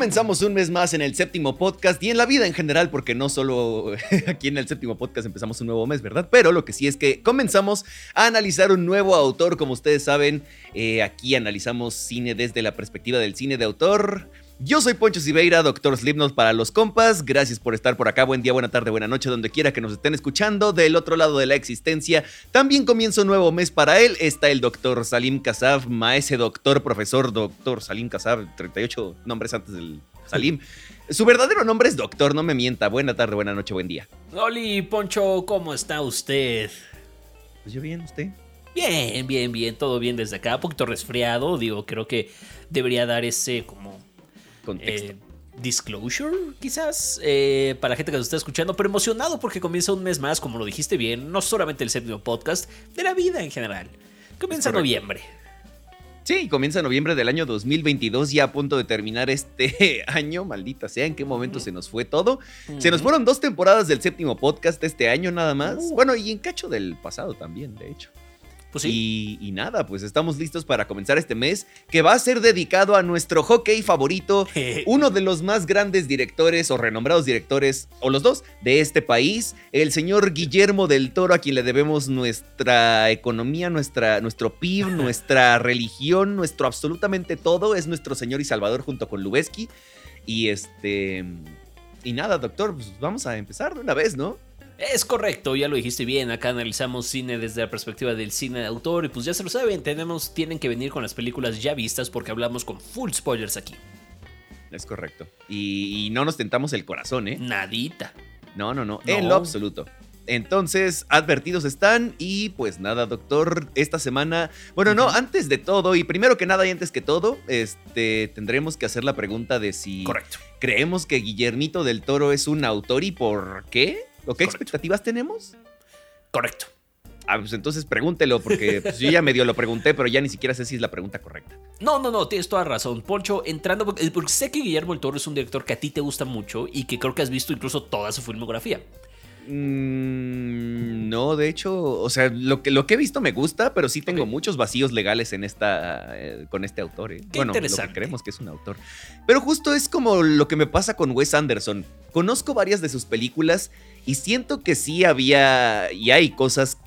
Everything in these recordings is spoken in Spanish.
Comenzamos un mes más en el séptimo podcast y en la vida en general, porque no solo aquí en el séptimo podcast empezamos un nuevo mes, ¿verdad? Pero lo que sí es que comenzamos a analizar un nuevo autor, como ustedes saben, eh, aquí analizamos cine desde la perspectiva del cine de autor. Yo soy Poncho Siveira, doctor Slipknot para los compas. Gracias por estar por acá. Buen día, buena tarde, buena noche, donde quiera que nos estén escuchando. Del otro lado de la existencia, también comienza un nuevo mes para él. Está el doctor Salim Kassab, maese doctor, profesor, doctor Salim Kassab, 38 nombres antes del Salim. Su verdadero nombre es doctor, no me mienta. Buena tarde, buena noche, buen día. Oli, Poncho, ¿cómo está usted? Pues yo bien, ¿usted? Bien, bien, bien, todo bien desde acá. Un poquito resfriado, digo, creo que debería dar ese como Contexto. eh, disclosure, quizás, eh, para la gente que nos está escuchando, pero emocionado porque comienza un mes más, como lo dijiste bien, no solamente el séptimo podcast, de la vida en general. Comienza noviembre. Sí, comienza noviembre del año 2022, ya a punto de terminar este año, maldita sea, en qué momento se nos fue todo. Se nos fueron dos temporadas del séptimo podcast este año nada más. Uh. Bueno, y en cacho del pasado también, de hecho. Pues sí. Y, y nada, pues estamos listos para comenzar este mes que va a ser dedicado a nuestro hockey favorito, uno de los más grandes directores o renombrados directores, o los dos, de este país, el señor Guillermo del Toro, a quien le debemos nuestra economía, nuestra, nuestro PIB, nuestra religión, nuestro absolutamente todo, es nuestro señor y salvador junto con Lubeski. Y este... Y nada, doctor, pues vamos a empezar de una vez, ¿no? Es correcto, ya lo dijiste bien, acá analizamos cine desde la perspectiva del cine de autor y pues ya se lo saben, tenemos, tienen que venir con las películas ya vistas porque hablamos con full spoilers aquí. Es correcto. Y, y no nos tentamos el corazón, ¿eh? Nadita. No, no, no, No. en lo absoluto. Entonces, advertidos están y pues nada, doctor, esta semana, bueno, no, antes de todo y primero que nada y antes que todo, este, tendremos que hacer la pregunta de si Correcto. creemos que Guillermito del Toro es un autor y por qué, o qué Correcto. expectativas tenemos. Correcto. Ah, pues entonces pregúntelo, porque pues, yo ya medio lo pregunté, pero ya ni siquiera sé si es la pregunta correcta. No, no, no, tienes toda razón. Poncho, entrando, porque, porque sé que Guillermo el Toro es un director que a ti te gusta mucho y que creo que has visto incluso toda su filmografía. Mm, no, de hecho, o sea, lo que, lo que he visto me gusta, pero sí tengo muchos vacíos legales en esta, eh, con este autor. ¿eh? Qué bueno, lo interesante. que creemos que es un autor. Pero justo es como lo que me pasa con Wes Anderson. Conozco varias de sus películas y siento que sí había y hay cosas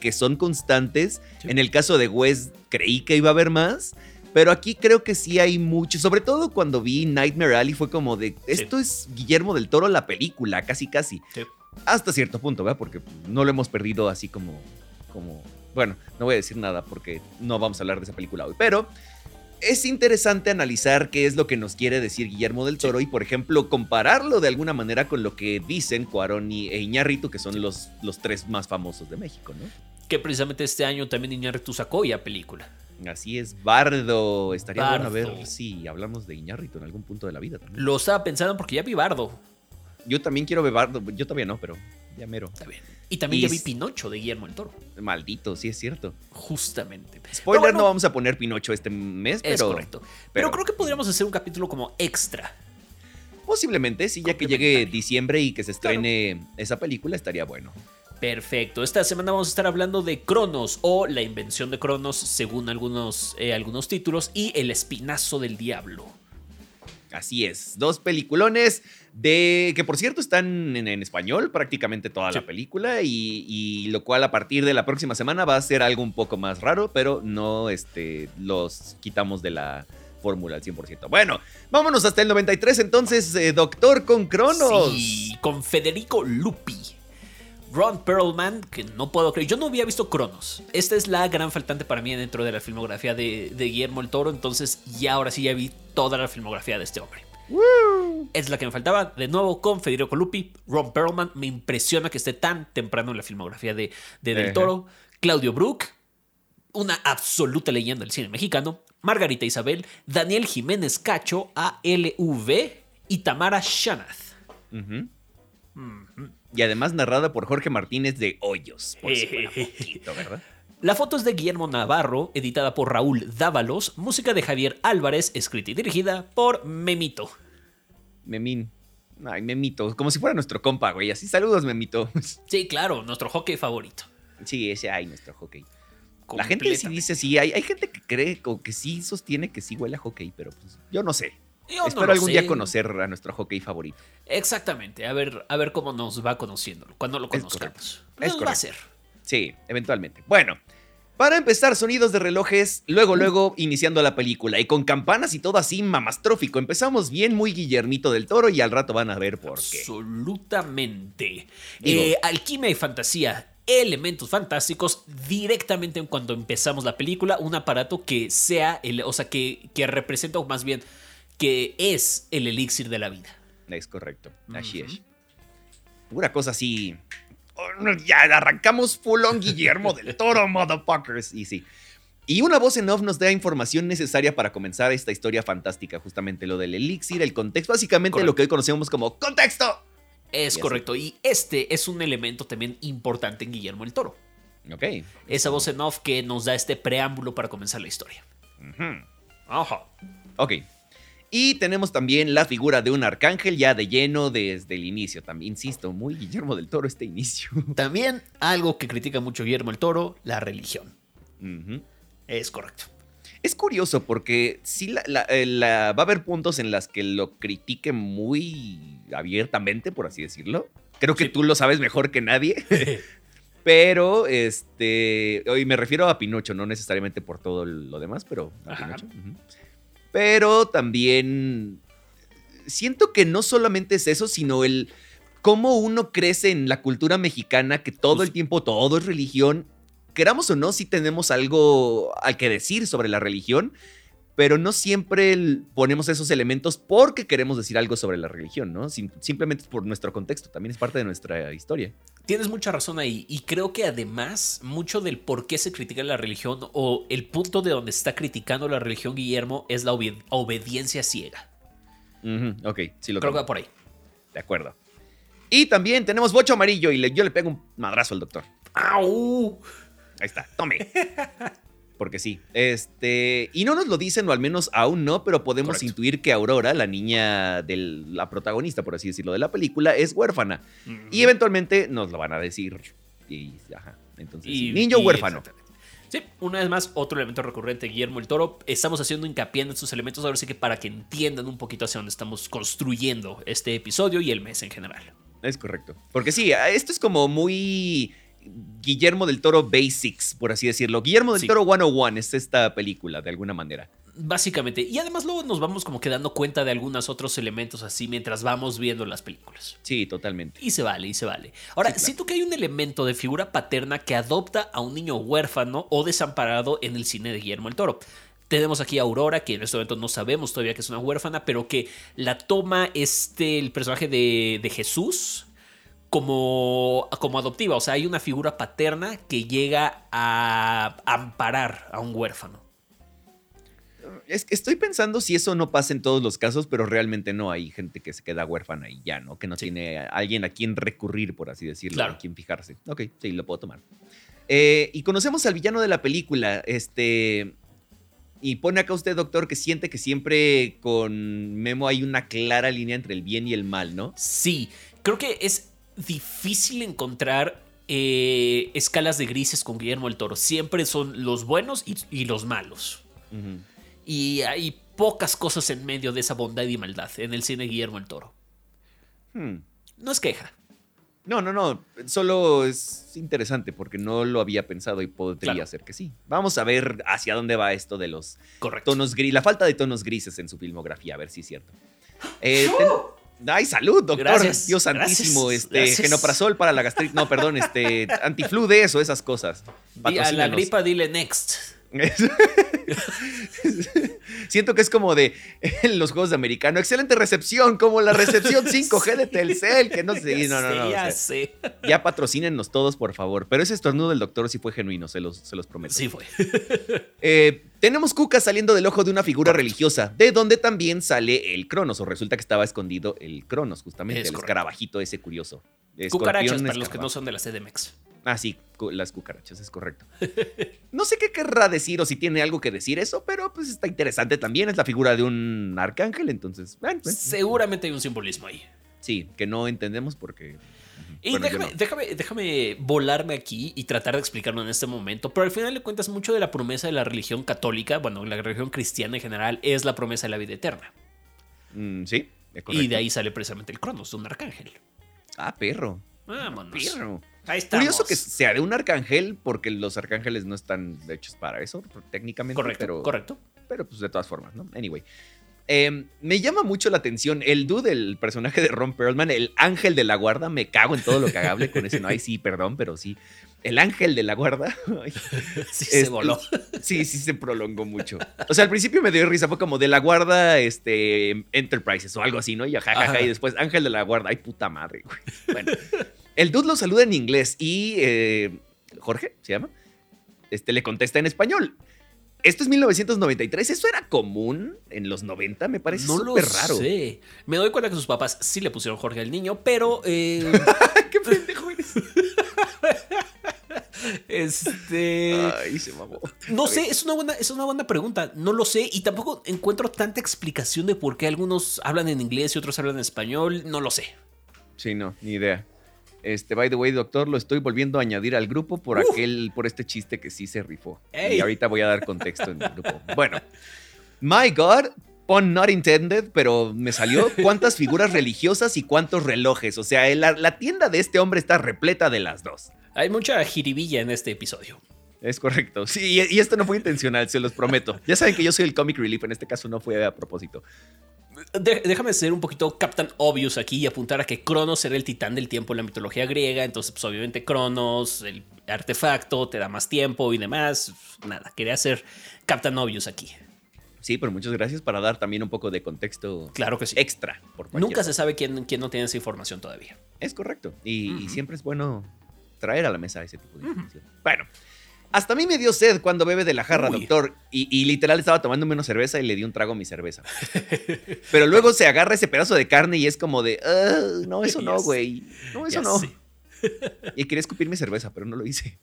que son constantes. Sí. En el caso de Wes creí que iba a haber más. Pero aquí creo que sí hay mucho. Sobre todo cuando vi Nightmare Alley fue como de. Esto es Guillermo del Toro la película, casi casi. Sí. Hasta cierto punto, ¿verdad? Porque no lo hemos perdido así como, como... Bueno, no voy a decir nada porque no vamos a hablar de esa película hoy. Pero es interesante analizar qué es lo que nos quiere decir Guillermo del Toro y, por ejemplo, compararlo de alguna manera con lo que dicen Cuarón y e Iñárritu, que son los, los tres más famosos de México, ¿no? Que precisamente este año también Iñárritu sacó ya película. Así es, Bardo. Estaría bueno ver si hablamos de Iñárritu en algún punto de la vida también. Lo estaba pensando porque ya vi Bardo. Yo también quiero ver Bardo. Yo todavía no, pero ya mero. Está bien. Y también Y ya vi Pinocho de Guillermo el Toro. Maldito, sí es cierto. Justamente. Spoiler, bueno, no vamos a poner Pinocho este mes, pero... Es correcto. Pero, pero- creo que podríamos hacer un capítulo como extra. Posiblemente, sí, ya que llegue diciembre y que se estrene esa película, estaría bueno. Perfecto. Esta semana vamos a estar hablando de Cronos o la invención de Cronos según algunos, eh, algunos títulos y el espinazo del diablo. Así es, dos peliculones de que por cierto están en, en español prácticamente toda Sí. la película y, y lo cual a partir de la próxima semana va a ser algo un poco más raro, pero no este, los quitamos de la fórmula al 100%. Bueno, vámonos hasta el 93 entonces, eh, Doctor con Cronos. Sí, con Federico Lupi. Ron Perlman, que no puedo creer. Yo no había visto Cronos. Esta es la gran faltante para mí dentro de la filmografía de, de Guillermo el Toro. Entonces, ya ahora sí ya vi toda la filmografía de este hombre. Es la que me faltaba. De nuevo, con Federico Lupi. Ron Perlman. Me impresiona que esté tan temprano en la filmografía de, de Del. Toro. Claudio Brook. Una absoluta leyenda del cine mexicano. Margarita Isabel. Daniel Jiménez Cacho. ALV. Y Tamara Shanath. Y además narrada por Jorge Martínez de Hoyos, por si fuera poquito, ¿verdad? La foto es de Guillermo Navarro, editada por Raúl Dávalos, música de Javier Álvarez, escrita y dirigida por Memito. Memín. Ay, Memito. Como si fuera nuestro compa, güey. Así, saludos, Memito. Sí, claro, nuestro hockey favorito. Sí, ese hay nuestro hockey. La gente sí dice sí, hay, hay gente que cree o que sí sostiene que sí huele a hockey, pero pues yo no sé. Espero algún día conocer a nuestro hockey favorito. Exactamente, a ver, a ver cómo nos va conociendo, cuando lo conozcamos. Es va a ser. Sí, eventualmente. Bueno, para empezar, sonidos de relojes, luego, luego, iniciando la película. Y con campanas y todo así mamastrófico. Empezamos bien, muy Guillermito del Toro, y al rato van a ver por qué. Absolutamente. Eh, alquimia y fantasía. Elementos fantásticos directamente en cuando empezamos la película. Un aparato que sea, el, o sea, que, que representa, o más bien, que es el elixir de la vida. Es correcto. Así es. Una cosa así ya arrancamos full on Guillermo del Toro, motherfuckers. Y sí. Y una voz en off nos da información necesaria para comenzar esta historia fantástica, justamente lo del elixir, el contexto, básicamente lo que hoy conocemos como contexto. Es correcto, y este es un elemento también importante en Guillermo el Toro. Ok. Esa voz en off que nos da este preámbulo para comenzar la historia. Ajá. Ok, y tenemos también la figura de un arcángel ya de lleno desde el inicio. También, insisto, muy Guillermo del Toro este inicio. También algo que critica mucho Guillermo del Toro, la religión. Es correcto. Es curioso porque sí eh, va a haber puntos en las que lo critique muy abiertamente, por así decirlo. Creo que tú lo sabes mejor que nadie. pero, este, hoy me refiero a Pinocho, no necesariamente por todo lo demás, pero a Pinocho. Pero también siento que no solamente es eso, sino el cómo uno crece en la cultura mexicana, que todo el tiempo todo es religión. Queramos o no, si tenemos algo al que decir sobre la religión, pero no siempre ponemos esos elementos porque queremos decir algo sobre la religión, ¿no? simplemente por nuestro contexto, también es parte de nuestra historia. Tienes mucha razón ahí y creo que además mucho del por qué se critica la religión o el punto de donde está criticando la religión Guillermo es la obediencia ciega. ok, sí lo creo. que va por ahí. De acuerdo. Y también tenemos bocho amarillo y yo le pego un madrazo al doctor. ¡Au! Ahí está, tome. porque sí. Este, y no nos lo dicen, o al menos aún no, pero podemos intuir que Aurora, la niña de la protagonista, por así decirlo, de la película, es huérfana. Y eventualmente nos lo van a decir. Y, ajá. Entonces, niño huérfano. Sí, una vez más, otro elemento recurrente, Guillermo el Toro. Estamos haciendo hincapié en estos elementos ahora sí que para que entiendan un poquito hacia dónde estamos construyendo este episodio y el mes en general. Es correcto. Porque sí, esto es como muy Guillermo del Toro Basics, por así decirlo. Guillermo del Toro 101 es esta película, de alguna manera. Básicamente. Y además luego nos vamos como que dando cuenta de algunos otros elementos así mientras vamos viendo las películas. Sí, totalmente. Y se vale, y se vale. Ahora, siento que hay un elemento de figura paterna que adopta a un niño huérfano o desamparado en el cine de Guillermo del Toro. Tenemos aquí a Aurora, que en este momento no sabemos todavía que es una huérfana, pero que la toma este, el personaje de, de Jesús, como, como adoptiva. O sea, hay una figura paterna que llega a amparar a un huérfano. Es, estoy pensando si eso no pasa en todos los casos, pero realmente no. Hay gente que se queda huérfana y ya, ¿no? Que no tiene a alguien a quien recurrir, por así decirlo, a quien fijarse. Ok, sí, lo puedo tomar. Eh, y conocemos al villano de la película, este... Y pone acá usted, doctor, que siente que siempre con Memo hay una clara línea entre el bien y el mal, ¿no? Sí, creo que es difícil encontrar eh, escalas de grises con Guillermo el Toro. Siempre son los buenos y, los malos. Y hay pocas cosas en medio de esa bondad y maldad en el cine Guillermo el Toro. Hmm. No es queja. No, no, no. Solo es interesante porque no lo había pensado y podría ser que sí. Vamos a ver hacia dónde va esto de los tonos grises. La falta de tonos grises en su filmografía, a ver si es cierto. Eh, Ay, salud, doctor. Dios santísimo. este, genoprazol para la gastritis. No, perdón, este, antiflu de eso, esas cosas. a la gripa dile next. Siento que es como de en los juegos de americano. Excelente recepción, como la recepción 5G de Telcel, que no sé. No, no, no. ya, sé. ya patrocínennos todos, por favor. Pero ese estornudo del doctor sí fue genuino, se los, se los prometo. Sí fue. Eh, tenemos Cuca saliendo del ojo de una figura religiosa, de donde también sale el Cronos, o resulta que estaba escondido el Cronos, justamente, el escarabajito ese curioso. Cucarachas, para los que no son de la CDMX. Ah, sí, las cucarachas, es correcto. No sé qué querrá decir o si tiene algo que decir eso, pero pues está interesante también. Es la figura de un arcángel, entonces. Pues. Seguramente hay un simbolismo ahí. Sí, que no entendemos porque. Y déjame, déjame, volarme aquí y tratar de explicarlo en este momento, pero al final le cuentas mucho de la promesa de la religión católica, bueno, la religión cristiana en general, es la promesa de la vida eterna. Mm, sí, es Y correcto. de ahí sale precisamente el Cronos, un arcángel. Ah, perro. Vámonos. Perro. Ahí. Curioso que se hará un arcángel porque los arcángeles no están hechos para eso, técnicamente. Correcto, pero, correcto. pero pues de todas formas, ¿no? Anyway. Eh, me llama mucho la atención el dude, el personaje de Ron Perlman, el ángel de la guarda. Me cago en todo lo que hable con ese. No, ay, sí, perdón, pero sí. El ángel de la guarda. Sí, Este, se voló. Sí, sí se prolongó mucho. O sea, al principio me dio risa, fue como de la guarda este, Enterprises o algo así, ¿no? Y jajaja, Ajá. y después Ángel de la guarda. Ay, puta madre, güey. Bueno, el dude lo saluda en inglés y eh, Jorge, ¿se llama? Este le contesta en español. Esto es 1993, ¿eso era común en los 90? Me parece no súper raro. sé. Me doy cuenta que sus papás sí le pusieron Jorge al niño, pero. eh, ¡Qué pendejo eres! Este. Ay, se mamó. No sé, es una, buena, es una buena pregunta. No lo sé y tampoco encuentro tanta explicación de por qué algunos hablan en inglés y otros hablan en español. No lo sé. Sí, no, ni idea. Este, by the way, doctor, lo estoy volviendo a añadir al grupo por Uh. aquel, por este chiste que sí se rifó. Ey. Y ahorita voy a dar contexto en el grupo. Bueno, my God, pun not intended, pero me salió cuántas figuras religiosas y cuántos relojes. O sea, la, la tienda de este hombre está repleta de las dos. Hay mucha jiribilla en este episodio. Es correcto. Sí, y esto no fue intencional, se los prometo. Ya saben que yo soy el comic relief, en este caso no fue a propósito. De- déjame ser un poquito Captain Obvious aquí y apuntar a que Cronos era el titán del tiempo en la mitología griega. Entonces, pues obviamente Cronos, el artefacto, te da más tiempo y demás. Nada, quería ser Captain Obvious aquí. Sí, pero muchas gracias para dar también un poco de contexto Claro que sí. extra. Por Nunca se sabe quién, quién no tiene esa información todavía. Es correcto. Y, y siempre es bueno traer a la mesa ese tipo de información. Bueno, hasta a mí me dio sed cuando bebe de la jarra, Uy. doctor. Y, y literal estaba tomando menos cerveza y le di un trago a mi cerveza. Pero luego se agarra ese pedazo de carne y es como de, "Ah, no, eso no, güey. No, eso Ya no. sé. Y quería escupir mi cerveza, pero no lo hice.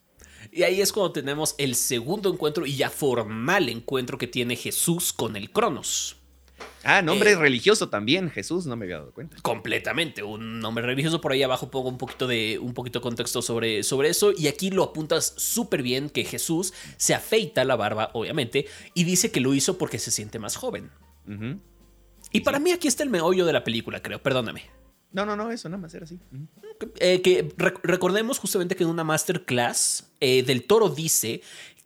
Y ahí es cuando tenemos el segundo encuentro y ya formal encuentro que tiene Jesús con el Cronos. Ah, nombre Eh. religioso también, Jesús, no me había dado cuenta. Completamente, un nombre religioso. Por ahí abajo pongo un poquito de, un poquito de contexto sobre, sobre eso. Y aquí lo apuntas súper bien que Jesús se afeita la barba, obviamente, y dice que lo hizo porque se siente más joven. Y para mí aquí está el meollo de la película, creo, perdóname. No, no, no, eso nada más era así. Eh, que rec- recordemos justamente que en una masterclass eh, del Toro dice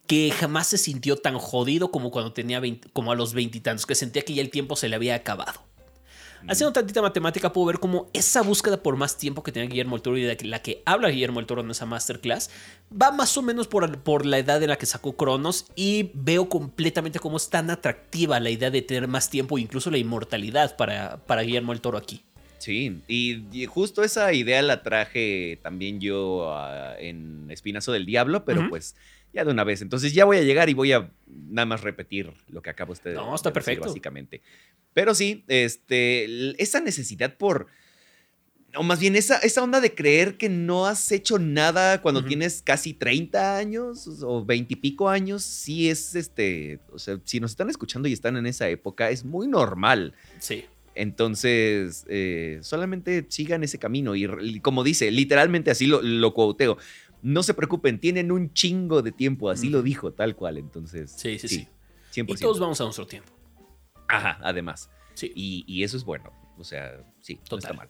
que jamás se sintió tan jodido como cuando tenía 20 como a los veintitantos, que sentía que ya el tiempo se le había acabado. Haciendo tantita matemática puedo ver cómo esa búsqueda por más tiempo que tenía Guillermo el Toro y de la que habla Guillermo el Toro en esa masterclass va más o menos por, por la edad en la que sacó Cronos y veo completamente cómo es tan atractiva la idea de tener más tiempo, incluso la inmortalidad para, para Guillermo el Toro aquí. Sí, y, y justo esa idea la traje también yo ah, en Espinazo del Diablo, pero pues ya de una vez. Entonces ya voy a llegar y voy a nada más repetir lo que acaba usted de No, está de decir, perfecto. básicamente. Pero sí, este, esa necesidad por, o más bien esa, esa onda de creer que no has hecho nada cuando tienes casi 30 años o 20 y pico años, sí es este, o sea, si nos están escuchando y están en esa época, es muy normal. Sí. Entonces, eh, solamente sigan ese camino. Y, como dice, literalmente así lo, lo quoteo. No se preocupen, tienen un chingo de tiempo. Así lo dijo, tal cual. Entonces, Sí, sí, sí. 100%. Y todos vamos a nuestro tiempo. Ajá, además. Sí. Y, y eso es bueno. O sea, sí, no Total. está mal.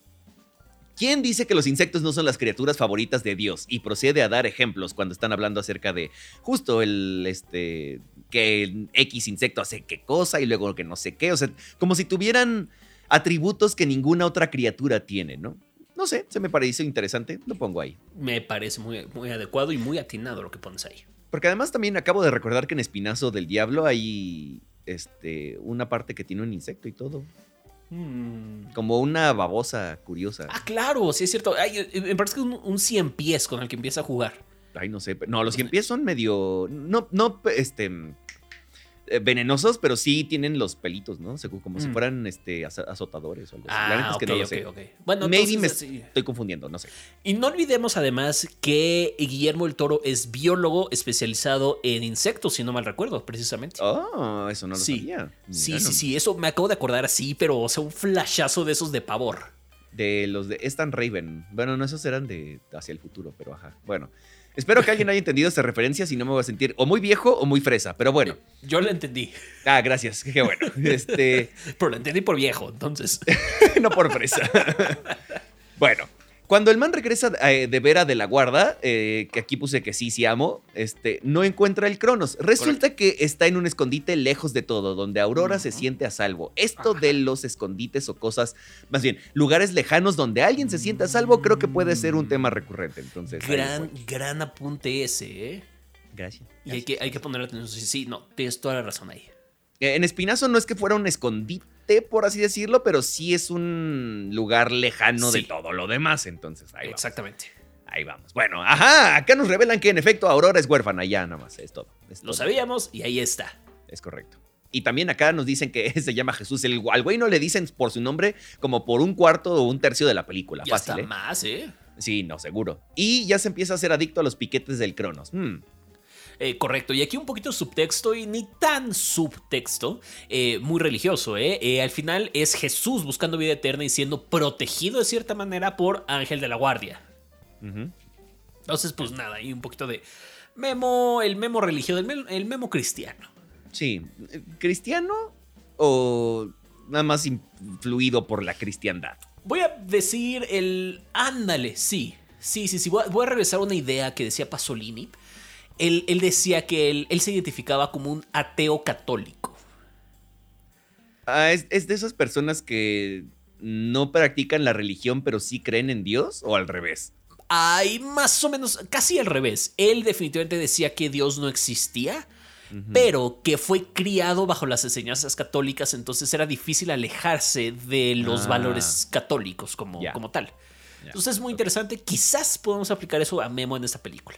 ¿Quién dice que los insectos no son las criaturas favoritas de Dios? Y procede a dar ejemplos cuando están hablando acerca de justo el, este, que el X insecto hace qué cosa y luego que no sé qué. O sea, como si tuvieran atributos que ninguna otra criatura tiene, ¿no? No sé, se me pareció interesante, lo pongo ahí. Me parece muy, muy adecuado y muy atinado lo que pones ahí. Porque además también acabo de recordar que en Espinazo del Diablo hay este, una parte que tiene un insecto y todo. Como una babosa curiosa. Ah, claro, sí es cierto. Ay, eh, me parece que es un, un 100 pies con el que empieza a jugar. Ay, no sé. No, los cien pies son medio. No, no, este. Eh, venenosos, pero sí tienen los pelitos, ¿no? Como si Mm. fueran este, azotadores o algo así. La neta Ah, es que no lo ok, sé. ok. Bueno, Maybe entonces, me sí. estoy confundiendo, no sé. Y no olvidemos además que Guillermo el Toro es biólogo especializado en insectos, si no mal recuerdo, precisamente. Oh, eso no lo Sí. sabía. sí, sí, sí, eso me acabo de acordar así, pero o sea, un flashazo de esos de pavor. De los de Stan Raven. Bueno, no, esos eran de hacia el futuro, pero ajá. Bueno. Espero que alguien haya entendido esta referencia, si no me voy a sentir o muy viejo o muy fresa, pero bueno. Yo lo entendí. Ah, gracias, qué bueno. Este, Pero lo entendí por viejo, entonces. no por fresa. bueno, cuando el man regresa eh, de Vera de la Guarda, eh, que aquí puse que sí, sí amo, este, no encuentra el Cronos. Resulta que está en un escondite lejos de todo, donde Aurora se siente a salvo. Esto de los escondites o cosas, más bien, lugares lejanos donde alguien se siente a salvo, creo que puede ser un tema recurrente. Entonces, Gran, gran apunte ese, ¿eh? Gracias. Y hay que, hay que ponerle atención. Sí, sí, no, tienes toda la razón ahí. Eh, En Espinazo no es que fuera un escondite, por así decirlo, pero sí es un lugar lejano de todo lo demás. Entonces, ahí vamos. Exactamente. Ahí vamos. Bueno, ajá, acá nos revelan que en efecto Aurora es huérfana, ya nada más, es todo. es Lo sabíamos y ahí está. Es correcto. Y también acá nos dicen que se llama Jesús. El, al güey no le dicen por su nombre como por un cuarto o un tercio de la película. Y Fácil, hasta ¿eh? más, ¿eh? Sí, no, seguro. Y ya se empieza a ser adicto a los piquetes del Cronos. Hmm. Eh, correcto, y aquí un poquito subtexto y ni tan subtexto, eh, muy religioso, ¿eh? Al final es Jesús buscando vida eterna y siendo protegido de cierta manera por Ángel de la Guardia. Entonces, pues nada, y un poquito de memo, el memo religioso, el memo, el memo cristiano. Sí. ¿Cristiano o nada más influido por la cristiandad? Voy a decir el... Ándale, sí. Sí, sí, sí. Voy a, voy a regresar a una idea que decía Pasolini. Él, él decía que él, él se identificaba como un ateo católico. Ah, ¿es, es de esas personas que no practican la religión pero sí creen en Dios o al revés? Hay más o menos, casi al revés. Él definitivamente decía que Dios no existía, pero que fue criado bajo las enseñanzas católicas, entonces era difícil alejarse de los Ah. valores católicos como, tal. Entonces es muy interesante. Quizás podemos aplicar eso a Memo en esta película.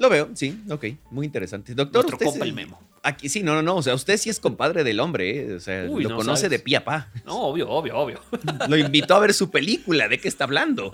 Lo veo, sí, ok, muy interesante. Doctor, Nuestro usted compa el Memo. Aquí sí, no, no, no, o sea, usted sí es compadre del hombre, ¿eh? o sea, Uy, lo no conoce sabes. de pie a pa. No, obvio, obvio, obvio. Lo invitó a ver su película, ¿de qué está hablando?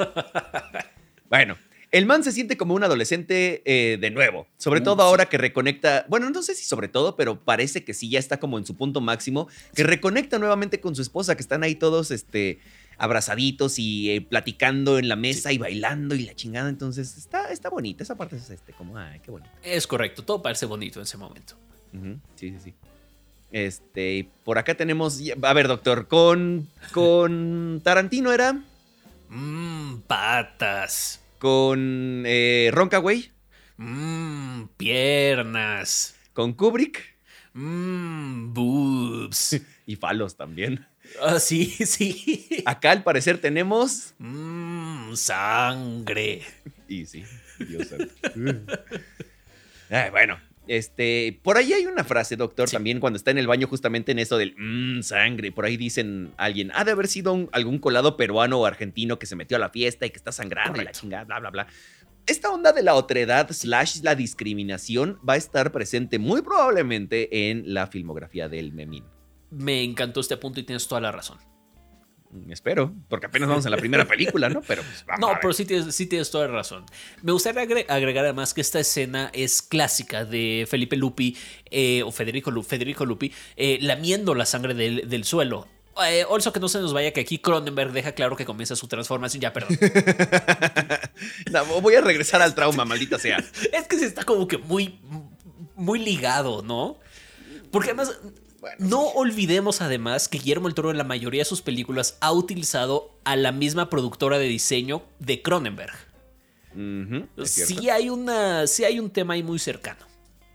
Bueno, el man se siente como un adolescente eh, de nuevo, sobre Uh, todo sí. ahora que reconecta, bueno, no sé si sobre todo, pero parece que sí ya está como en su punto máximo, que reconecta nuevamente con su esposa, que están ahí todos, este, abrazaditos y eh, platicando en la mesa y bailando y la chingada, entonces está, está bonita, esa parte es este, como, ay, qué bonito. Es correcto, todo parece bonito en ese momento. Sí, sí, sí. Este, por acá tenemos, a ver, doctor, con, con Tarantino era, Mmm, patas. con eh, Roncaway, Mmm, piernas. con Kubrick Mmm, boobs. y Falos también. Ah, sí, sí. Acá al parecer tenemos, Mmm, sangre. y sí, Dios santo. Ay, bueno, este, por ahí hay una frase, doctor, Sí. también cuando está en el baño justamente en eso del mmm, sangre. Por ahí dicen alguien, ha de haber sido un- algún colado peruano o argentino que se metió a la fiesta y que está sangrando y la chingada, bla, bla, bla. Esta onda de la otredad slash la discriminación va a estar presente muy probablemente en la filmografía del Memín. Me encantó este punto y tienes toda la razón. Espero, porque apenas vamos a la primera película, ¿no? Pero pues, vamos a No, ver. pero sí tienes, sí tienes toda la razón. Me gustaría agre- agregar además que esta escena es clásica de Felipe Lupi, eh, o Federico, Federico Lupi, eh, lamiendo la sangre del, del suelo. Eh, also que no se nos vaya que aquí Cronenberg deja claro que comienza su transformación. Ya, perdón. No, voy a regresar al trauma, maldita sea. es que se está como que muy, muy ligado, ¿no? Porque además, Bueno, no olvidemos además que Guillermo el Toro en la mayoría de sus películas ha utilizado a la misma productora de diseño de Cronenberg. Cierto. Sí hay, una, sí hay un tema ahí muy cercano.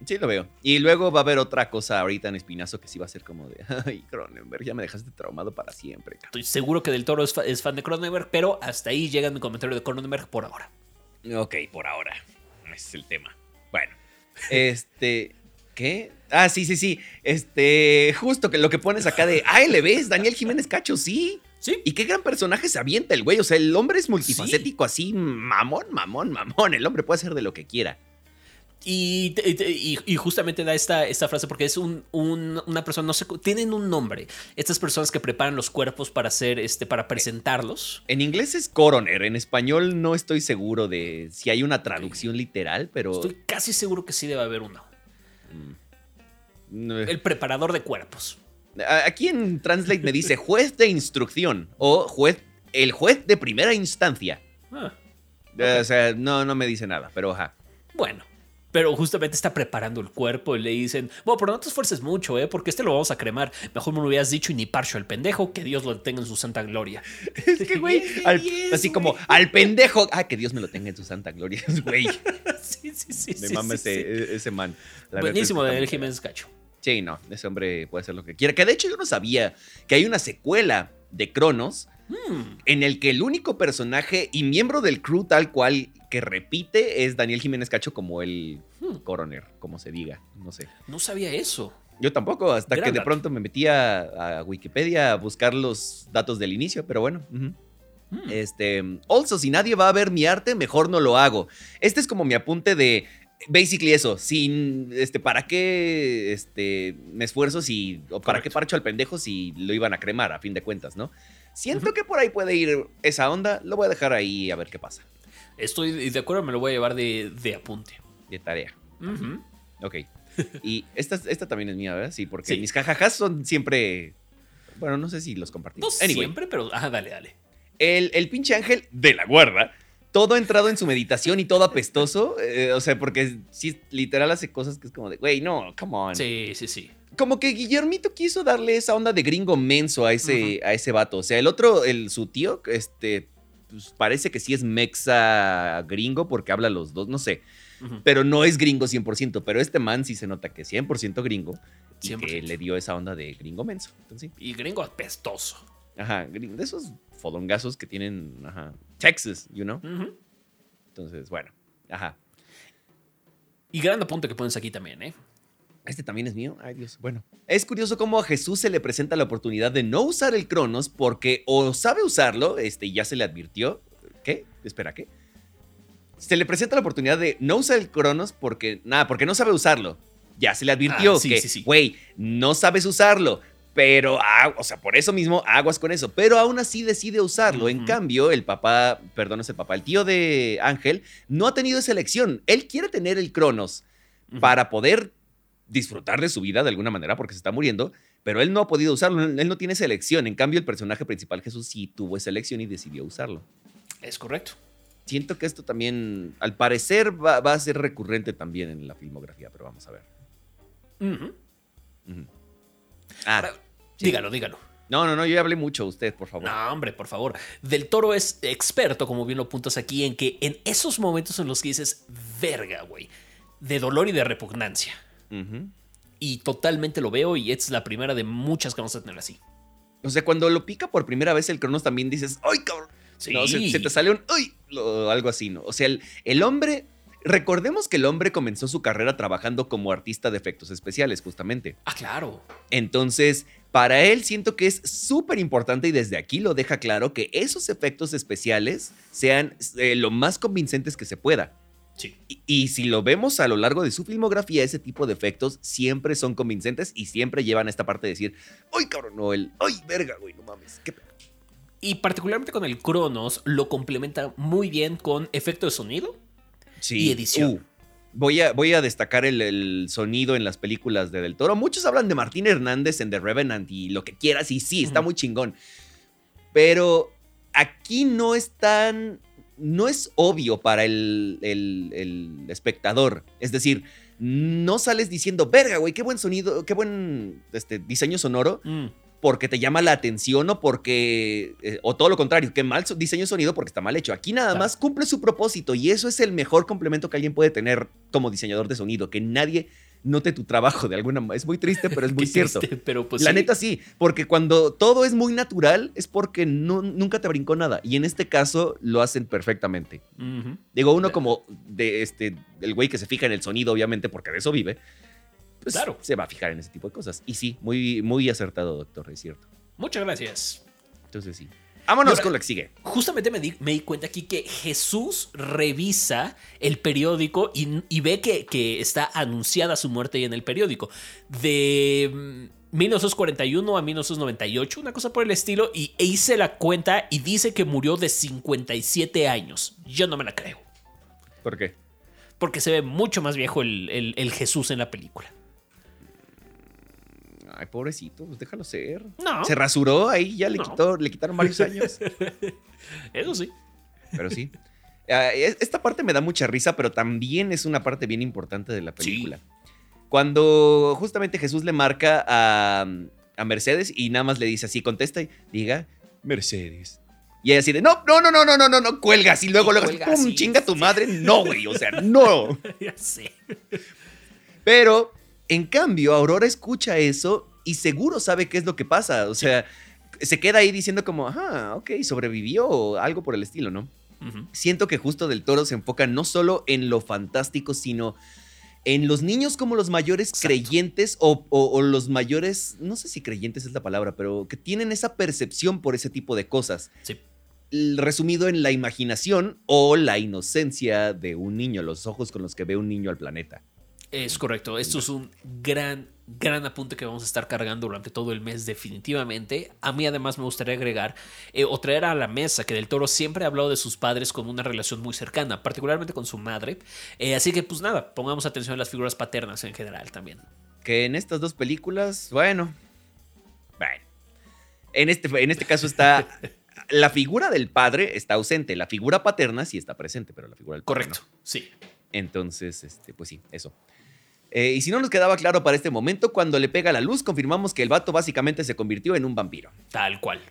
Sí, lo veo. Y luego va a haber otra cosa ahorita en Espinazo que sí va a ser como de, ay, Cronenberg, ya me dejaste traumado para siempre. cabrón". Estoy seguro que Del Toro es, fa- es fan de Cronenberg, pero hasta ahí llega mi comentario de Cronenberg por ahora. Ok, por ahora. Ese es el tema. Bueno, este, ¿qué? Ah, sí, sí, sí. Este, justo que lo que pones acá de, ah, le ves, Daniel Jiménez Cacho, sí. Sí. Y qué gran personaje se avienta el güey. O sea, el hombre es multifacético, así, mamón, mamón, mamón. El hombre puede hacer de lo que quiera. Y, y- y justamente da esta, esta frase porque es un, un- una persona, no sé, tienen un nombre. Estas personas que preparan los cuerpos para hacer, este, para presentarlos. En inglés es coroner, en español no estoy seguro de si hay una traducción literal, pero... Estoy casi seguro que sí debe haber uno. No, El preparador de cuerpos. Aquí en Translate me dice juez de instrucción o juez, el juez de primera instancia. Ah, Eh, O sea, no, no me dice nada, pero ajá. Bueno, pero justamente está preparando el cuerpo y le dicen, bueno, pero no te esfuerces mucho, ¿eh? Porque este lo vamos a cremar. Mejor me lo hubieras dicho y ni parcho al pendejo, que Dios lo tenga en su santa gloria. Es que, güey, así como al pendejo. Ah, que Dios me lo tenga en su santa gloria, güey. sí, sí, sí. Me sí, mama sí, ese, sí. ese man. La Buenísimo Daniel Jiménez Cacho. Sí, no, ese hombre puede hacer lo que quiera. Que de hecho yo no sabía que hay una secuela de Cronos Hmm, en el que el único personaje y miembro del crew tal cual que repite es Daniel Jiménez Cacho como el Hmm. coroner, como se diga, no sé. no sabía eso. Yo tampoco, hasta Gran que de pronto me metí a, Wikipedia a buscar los datos del inicio, pero bueno. Hmm. Este, also, si nadie va a ver mi arte, mejor no lo hago. Este es como mi apunte de, basically eso, sin, este, ¿para qué, este, me esfuerzo si, o para qué parcho al pendejo si lo iban a cremar, a fin de cuentas, ¿no? Siento que por ahí puede ir esa onda, lo voy a dejar ahí a ver qué pasa, Estoy de acuerdo, me lo voy a llevar de, de apunte. de tarea. Ujú. Ok. Y esta, esta también es mía, ¿verdad? Sí, porque Sí. mis jajajas son siempre, bueno, no sé si los. No Anyway. siempre, pero. Ah, dale, dale. El, el pinche ángel de la guarda, todo entrado en su meditación y todo apestoso. eh, o sea, porque sí, literal hace cosas que es como de, güey, no, come on. Sí, sí, sí. Como que Guillermito quiso darle esa onda de gringo menso a ese, a ese vato. O sea, el otro, el, su tío, este, pues, parece que sí es mexa gringo porque habla los dos, no sé. Pero no es gringo 100%. Pero este man sí se nota que es 100% gringo. Y que 100%. le dio esa onda de gringo menso. Entonces, sí. Y gringo apestoso. Ajá, de esos fodongazos que tienen, ajá, Texas, you know. Entonces, bueno, ajá. Y gran apunte que pones aquí también, ¿eh? Este también es mío. Ay, Dios. Bueno. Es curioso cómo a Jesús se le presenta la oportunidad de no usar el Cronos porque o sabe usarlo, este, y ya se le advirtió. ¿Qué? Espera, ¿qué? Se le presenta la oportunidad de no usar el Cronos porque, nada, porque no sabe usarlo. Ya se le advirtió Ah, sí, que, sí, sí. güey, no sabes usarlo. Pero, ah, o sea, por eso mismo aguas con eso. Pero aún así decide usarlo. En cambio, el papá, perdón, no es el papá, el tío de Ángel, no ha tenido esa elección. Él quiere tener el Cronos para poder disfrutar de su vida de alguna manera porque se está muriendo, pero él no ha podido usarlo, él no tiene esa elección. En cambio, el personaje principal, Jesús, sí tuvo esa elección y decidió usarlo. Es correcto. Siento que esto también, al parecer, va, va a ser recurrente también en la filmografía, pero vamos a ver. Ah, Ahora, sí. Dígalo, dígalo. no, no, no, yo ya hablé mucho, usted, por favor. No, hombre, por favor. Del Toro es experto, como bien lo apuntas aquí, en que en esos momentos en los que dices, verga, güey, de dolor y de repugnancia. Y totalmente lo veo y es la primera de muchas que vamos a tener así. O sea, cuando lo pica por primera vez el Cronos también dices, ¡ay, cabrón! Sí. No, se, se te sale un ¡ay! Lo- algo así, ¿no? O sea, el, el hombre. Recordemos que el hombre comenzó su carrera trabajando como artista de efectos especiales, justamente. Ah, claro. Entonces, para él siento que es súper importante y desde aquí lo deja claro que esos efectos especiales sean eh, lo más convincentes que se pueda. Sí. Y, y si lo vemos a lo largo de su filmografía, ese tipo de efectos siempre son convincentes y siempre llevan esta parte de decir, ¡ay, cabrón! No, el ¡ay, verga, güey! No mames, qué pedo". Y particularmente con el Cronos lo complementa muy bien con efecto de sonido. Y edición. Uh, voy, a, voy a destacar el, el sonido en las películas de Del Toro. Muchos hablan de Martín Hernández en The Revenant y lo que quieras, y sí, está muy chingón. Pero aquí no es tan. No es obvio para el, el- el espectador. Es decir, no sales diciendo, verga, güey, qué buen sonido, qué buen este, diseño sonoro, Mm, porque te llama la atención o porque. eh, o todo lo contrario, que mal diseño sonido porque está mal hecho. Aquí nada Claro. más cumple su propósito y eso es el mejor complemento que alguien puede tener como diseñador de sonido, que nadie note tu trabajo de alguna manera. Es muy triste, pero es muy cierto. triste, pero pues la sí. neta sí, porque cuando todo es muy natural es porque no, nunca te brincó nada y en este caso lo hacen perfectamente. Digo, uno como de este, el güey que se fija en el sonido, obviamente, porque de eso vive, pues Claro. se va a fijar en ese tipo de cosas. Y sí, muy, muy acertado, doctor, es cierto. Muchas gracias. Entonces sí. Vámonos ahora- con lo que sigue. Justamente me di, me di cuenta aquí que Jesús revisa el periódico y, y ve que, que está anunciada su muerte ahí en el periódico. De mm, 1941 a 1998, una cosa por el estilo, y e hice la cuenta y dice que murió de 57 años. Yo no me la creo, ¿Por qué? porque se ve mucho más viejo el, el- el Jesús en la película. Ay, pobrecito, pues déjalo ser. No. Se rasuró ahí, ya le, No. quitó, le quitaron varios años. Eso sí. Pero sí. Ah, es- esta parte me da mucha risa, pero también es una parte bien importante de la película. Cuando justamente Jesús le marca a, a Mercedes y nada más le dice así, contesta y diga, Mercedes. Y ella así de, no, no, no, no, no, no, no, no, cuelgas. Y luego, luego, cuelga pum, chinga tu madre. No, güey, o sea, no. ya sé. Pero, en cambio, Aurora escucha eso y seguro sabe qué es lo que pasa. O sea, se queda ahí diciendo como, ah, ok, sobrevivió o algo por el estilo, ¿no? Siento que justo del toro se enfoca no solo en lo fantástico, sino en los niños como los mayores Exacto. creyentes o, o- o los mayores, no sé si creyentes es la palabra, pero que tienen esa percepción por ese tipo de cosas. Sí. Resumido en la imaginación o la inocencia de un niño, los ojos con los que ve un niño al planeta. Es correcto. Esto es un gran, gran apunte que vamos a estar cargando durante todo el mes, definitivamente. A mí, además, me gustaría agregar eh, o traer a la mesa que Del Toro siempre ha hablado de sus padres con una relación muy cercana, particularmente con su madre. Eh, así que, pues nada, pongamos atención a las figuras paternas en general también. Que en estas dos películas, bueno. Bueno. En este, en este caso está. La figura del padre está ausente. La figura paterna sí está presente, pero la figura del padre no. Correcto, sí. Entonces, este, pues sí, eso. Eh, y si no nos quedaba claro para este momento, cuando le pega la luz, confirmamos que el vato básicamente se convirtió en un vampiro. Tal cual.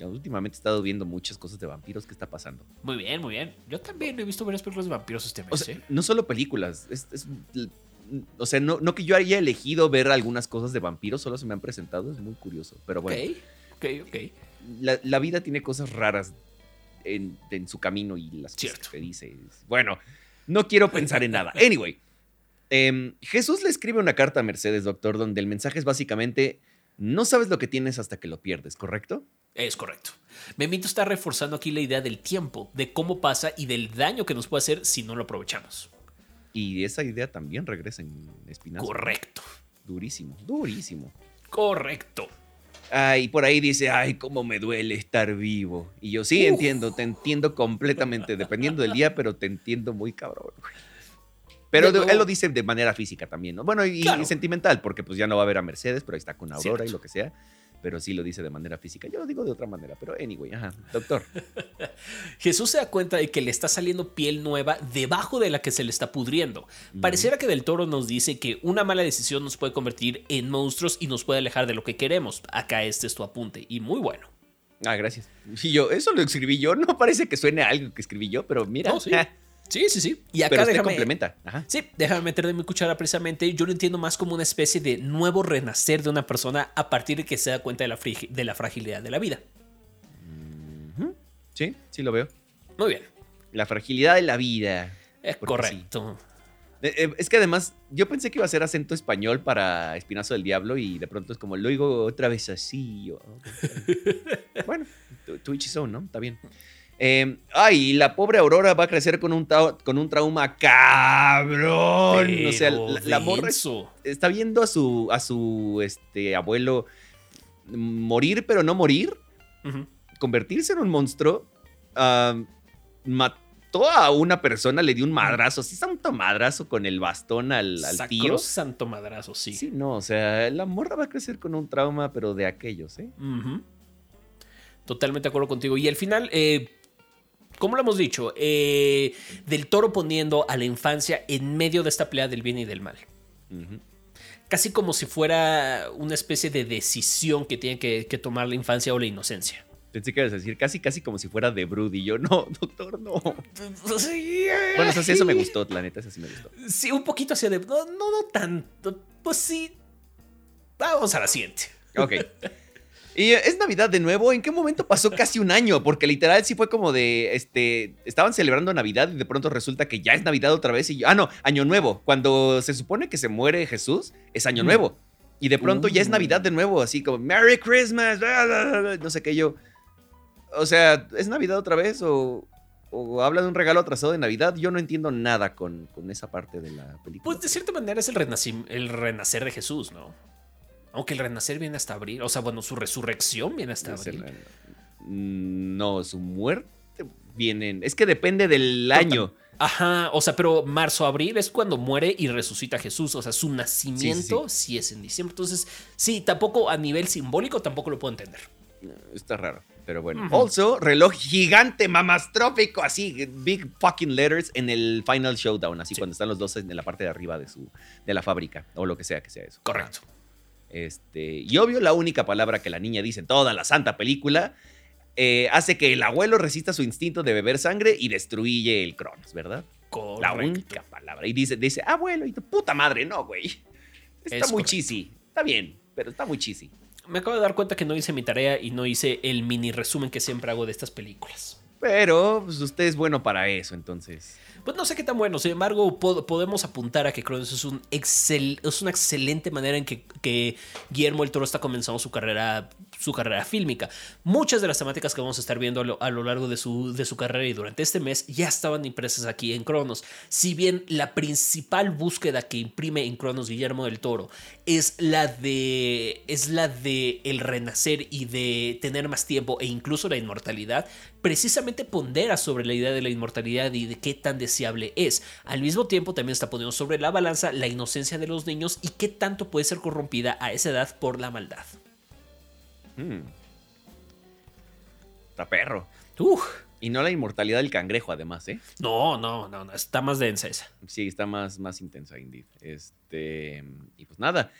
Últimamente he estado viendo muchas cosas de vampiros. ¿Qué está pasando? Muy bien, muy bien. Yo también he visto varias películas de vampiros este mes. O sea, ¿eh? no solo películas. es- es- o sea, no, no que yo haya elegido ver algunas cosas de vampiros, solo se me han presentado. Es muy curioso. Pero bueno, Ok, ok, ok. la, la vida tiene cosas raras en, en su camino y las Cierto. cosas que dice. Bueno, no quiero pensar en nada. Anyway, em, Jesús le escribe una carta a Mercedes, doctor, donde el mensaje es básicamente: no sabes lo que tienes hasta que lo pierdes, ¿correcto? Es correcto. Memito está reforzando aquí la idea del tiempo, de cómo pasa y del daño que nos puede hacer si no lo aprovechamos. Y esa idea también regresa en Espinazo. Correcto. Durísimo, durísimo. Correcto. Ay, por ahí dice, ay, cómo me duele estar vivo. Y yo sí Uf. entiendo, te entiendo completamente, dependiendo del día, pero te entiendo muy cabrón. güey. Pero Luego- él lo dice de manera física también, ¿no? Bueno, y, y Claro. sentimental, porque pues ya no va a ver a Mercedes, pero ahí está con Aurora y Cierto. lo que sea. Pero sí lo dice de manera física. Yo lo digo de otra manera, pero anyway, ajá, doctor. Jesús se da cuenta de que le está saliendo piel nueva debajo de la que se le está pudriendo. Pareciera que Del Toro nos dice que una mala decisión nos puede convertir en monstruos y nos puede alejar de lo que queremos. Acá este es tu apunte y muy bueno. Ah, gracias. Y yo, eso lo escribí yo, no parece que suene a algo que escribí yo, pero mira. No, sí. Sí, sí, sí. Y acá pero usted déjame, complementa. Ajá. Sí, déjame meter de mi cuchara precisamente. Yo lo entiendo más como una especie de nuevo renacer de una persona a partir de que se da cuenta de la, frigi- de la fragilidad de la vida. Sí, sí lo veo. Muy bien. La fragilidad de la vida. Es correcto. Eh, eh, Es que además, yo pensé que iba a ser acento español para Espinazo del Diablo y de pronto es como, lo digo otra vez así. bueno, each his own, ¿no? Está bien. Eh, ay, la pobre Aurora va a crecer con un, con un trauma cabrón. o sea, la, la morra está viendo a su, a su este, abuelo morir, pero no morir, convertirse en un monstruo. ah, mató a una persona, le dio un madrazo, sí, santo madrazo con el bastón al, al tío. Santo madrazo, sí. Sí, no, o sea, la morra va a crecer con un trauma, pero de aquellos, ¿eh? Totalmente de acuerdo contigo. Y al final, eh, como lo hemos dicho, eh, del toro poniendo a la infancia en medio de esta pelea del bien y del mal. Casi como si fuera una especie de decisión que tiene que, que tomar la infancia o la inocencia. Pensé que ibas a decir casi, casi como si fuera de Brood y yo, no, doctor, no. Bueno, eso sí, eso me gustó, la neta, eso sí me gustó. Sí, un poquito hacia de. No, no, no tanto. Pues sí. Vamos a la siguiente. Ok. Y eh, es Navidad de nuevo. ¿En qué momento pasó casi un año? Porque literal sí fue como de, este, estaban celebrando Navidad y de pronto resulta que ya es Navidad otra vez y, ah, no, Año Nuevo. Cuando se supone que se muere Jesús, es Año Mm. Nuevo. Y de pronto ya es Uh. Navidad de nuevo, así como, Merry Christmas, bla, bla, bla, bla, no sé qué yo. O sea, ¿es Navidad otra vez o, o habla de un regalo atrasado de Navidad? Yo no entiendo nada con, con esa parte de la película. Pues de cierta manera es el, el renacer de Jesús, ¿no? Aunque el renacer viene hasta abril. O sea, bueno, su resurrección viene hasta abril. la- No, su muerte viene. Es que depende del año. Ajá, o sea, pero marzo, abril es cuando muere y resucita Jesús. O sea, su nacimiento sí, es en diciembre. Entonces, sí, tampoco a nivel simbólico tampoco lo puedo entender. Está raro. Pero bueno. Also, reloj gigante, mamastrófico, así, big fucking letters en el Final Showdown, así Sí. cuando están los dos en la parte de arriba de, su, de la fábrica, o lo que sea que sea eso. Correcto. Este, y obvio, la única palabra que la niña dice en toda la santa película eh, hace que el abuelo resista su instinto de beber sangre y destruye el Cronos, ¿verdad? La única palabra. Y dice, dice, abuelo, y tu puta madre, no, güey. Está Es muy correcto. cheesy. Está bien, pero está muy cheesy. Me acabo de dar cuenta que no hice mi tarea y no hice el mini resumen que siempre hago de estas películas. Pero pues, usted es bueno para eso, entonces. Pues no sé qué tan bueno, sin embargo, po- podemos apuntar a que Cronos es, un excel- es una excelente manera en que, que Guillermo el Toro está comenzando su carrera, su carrera fílmica. Muchas de las temáticas que vamos a estar viendo a lo, largo de su, de su carrera y durante este mes ya estaban impresas aquí en Cronos. Si bien la principal búsqueda que imprime en Cronos Guillermo del Toro es la de es la de el renacer y de tener más tiempo e incluso la inmortalidad, precisamente pondera sobre la idea de la inmortalidad y de qué tan deseable es. Al mismo tiempo también está poniendo sobre la balanza la inocencia de los niños y qué tanto puede ser corrompida a esa edad por la maldad. Mm. Está perro. Uf, Y no la inmortalidad del cangrejo, además, ¿eh? no, no, no, no, está más densa esa. Sí, está más, más intensa, indeed. Este. Y pues nada.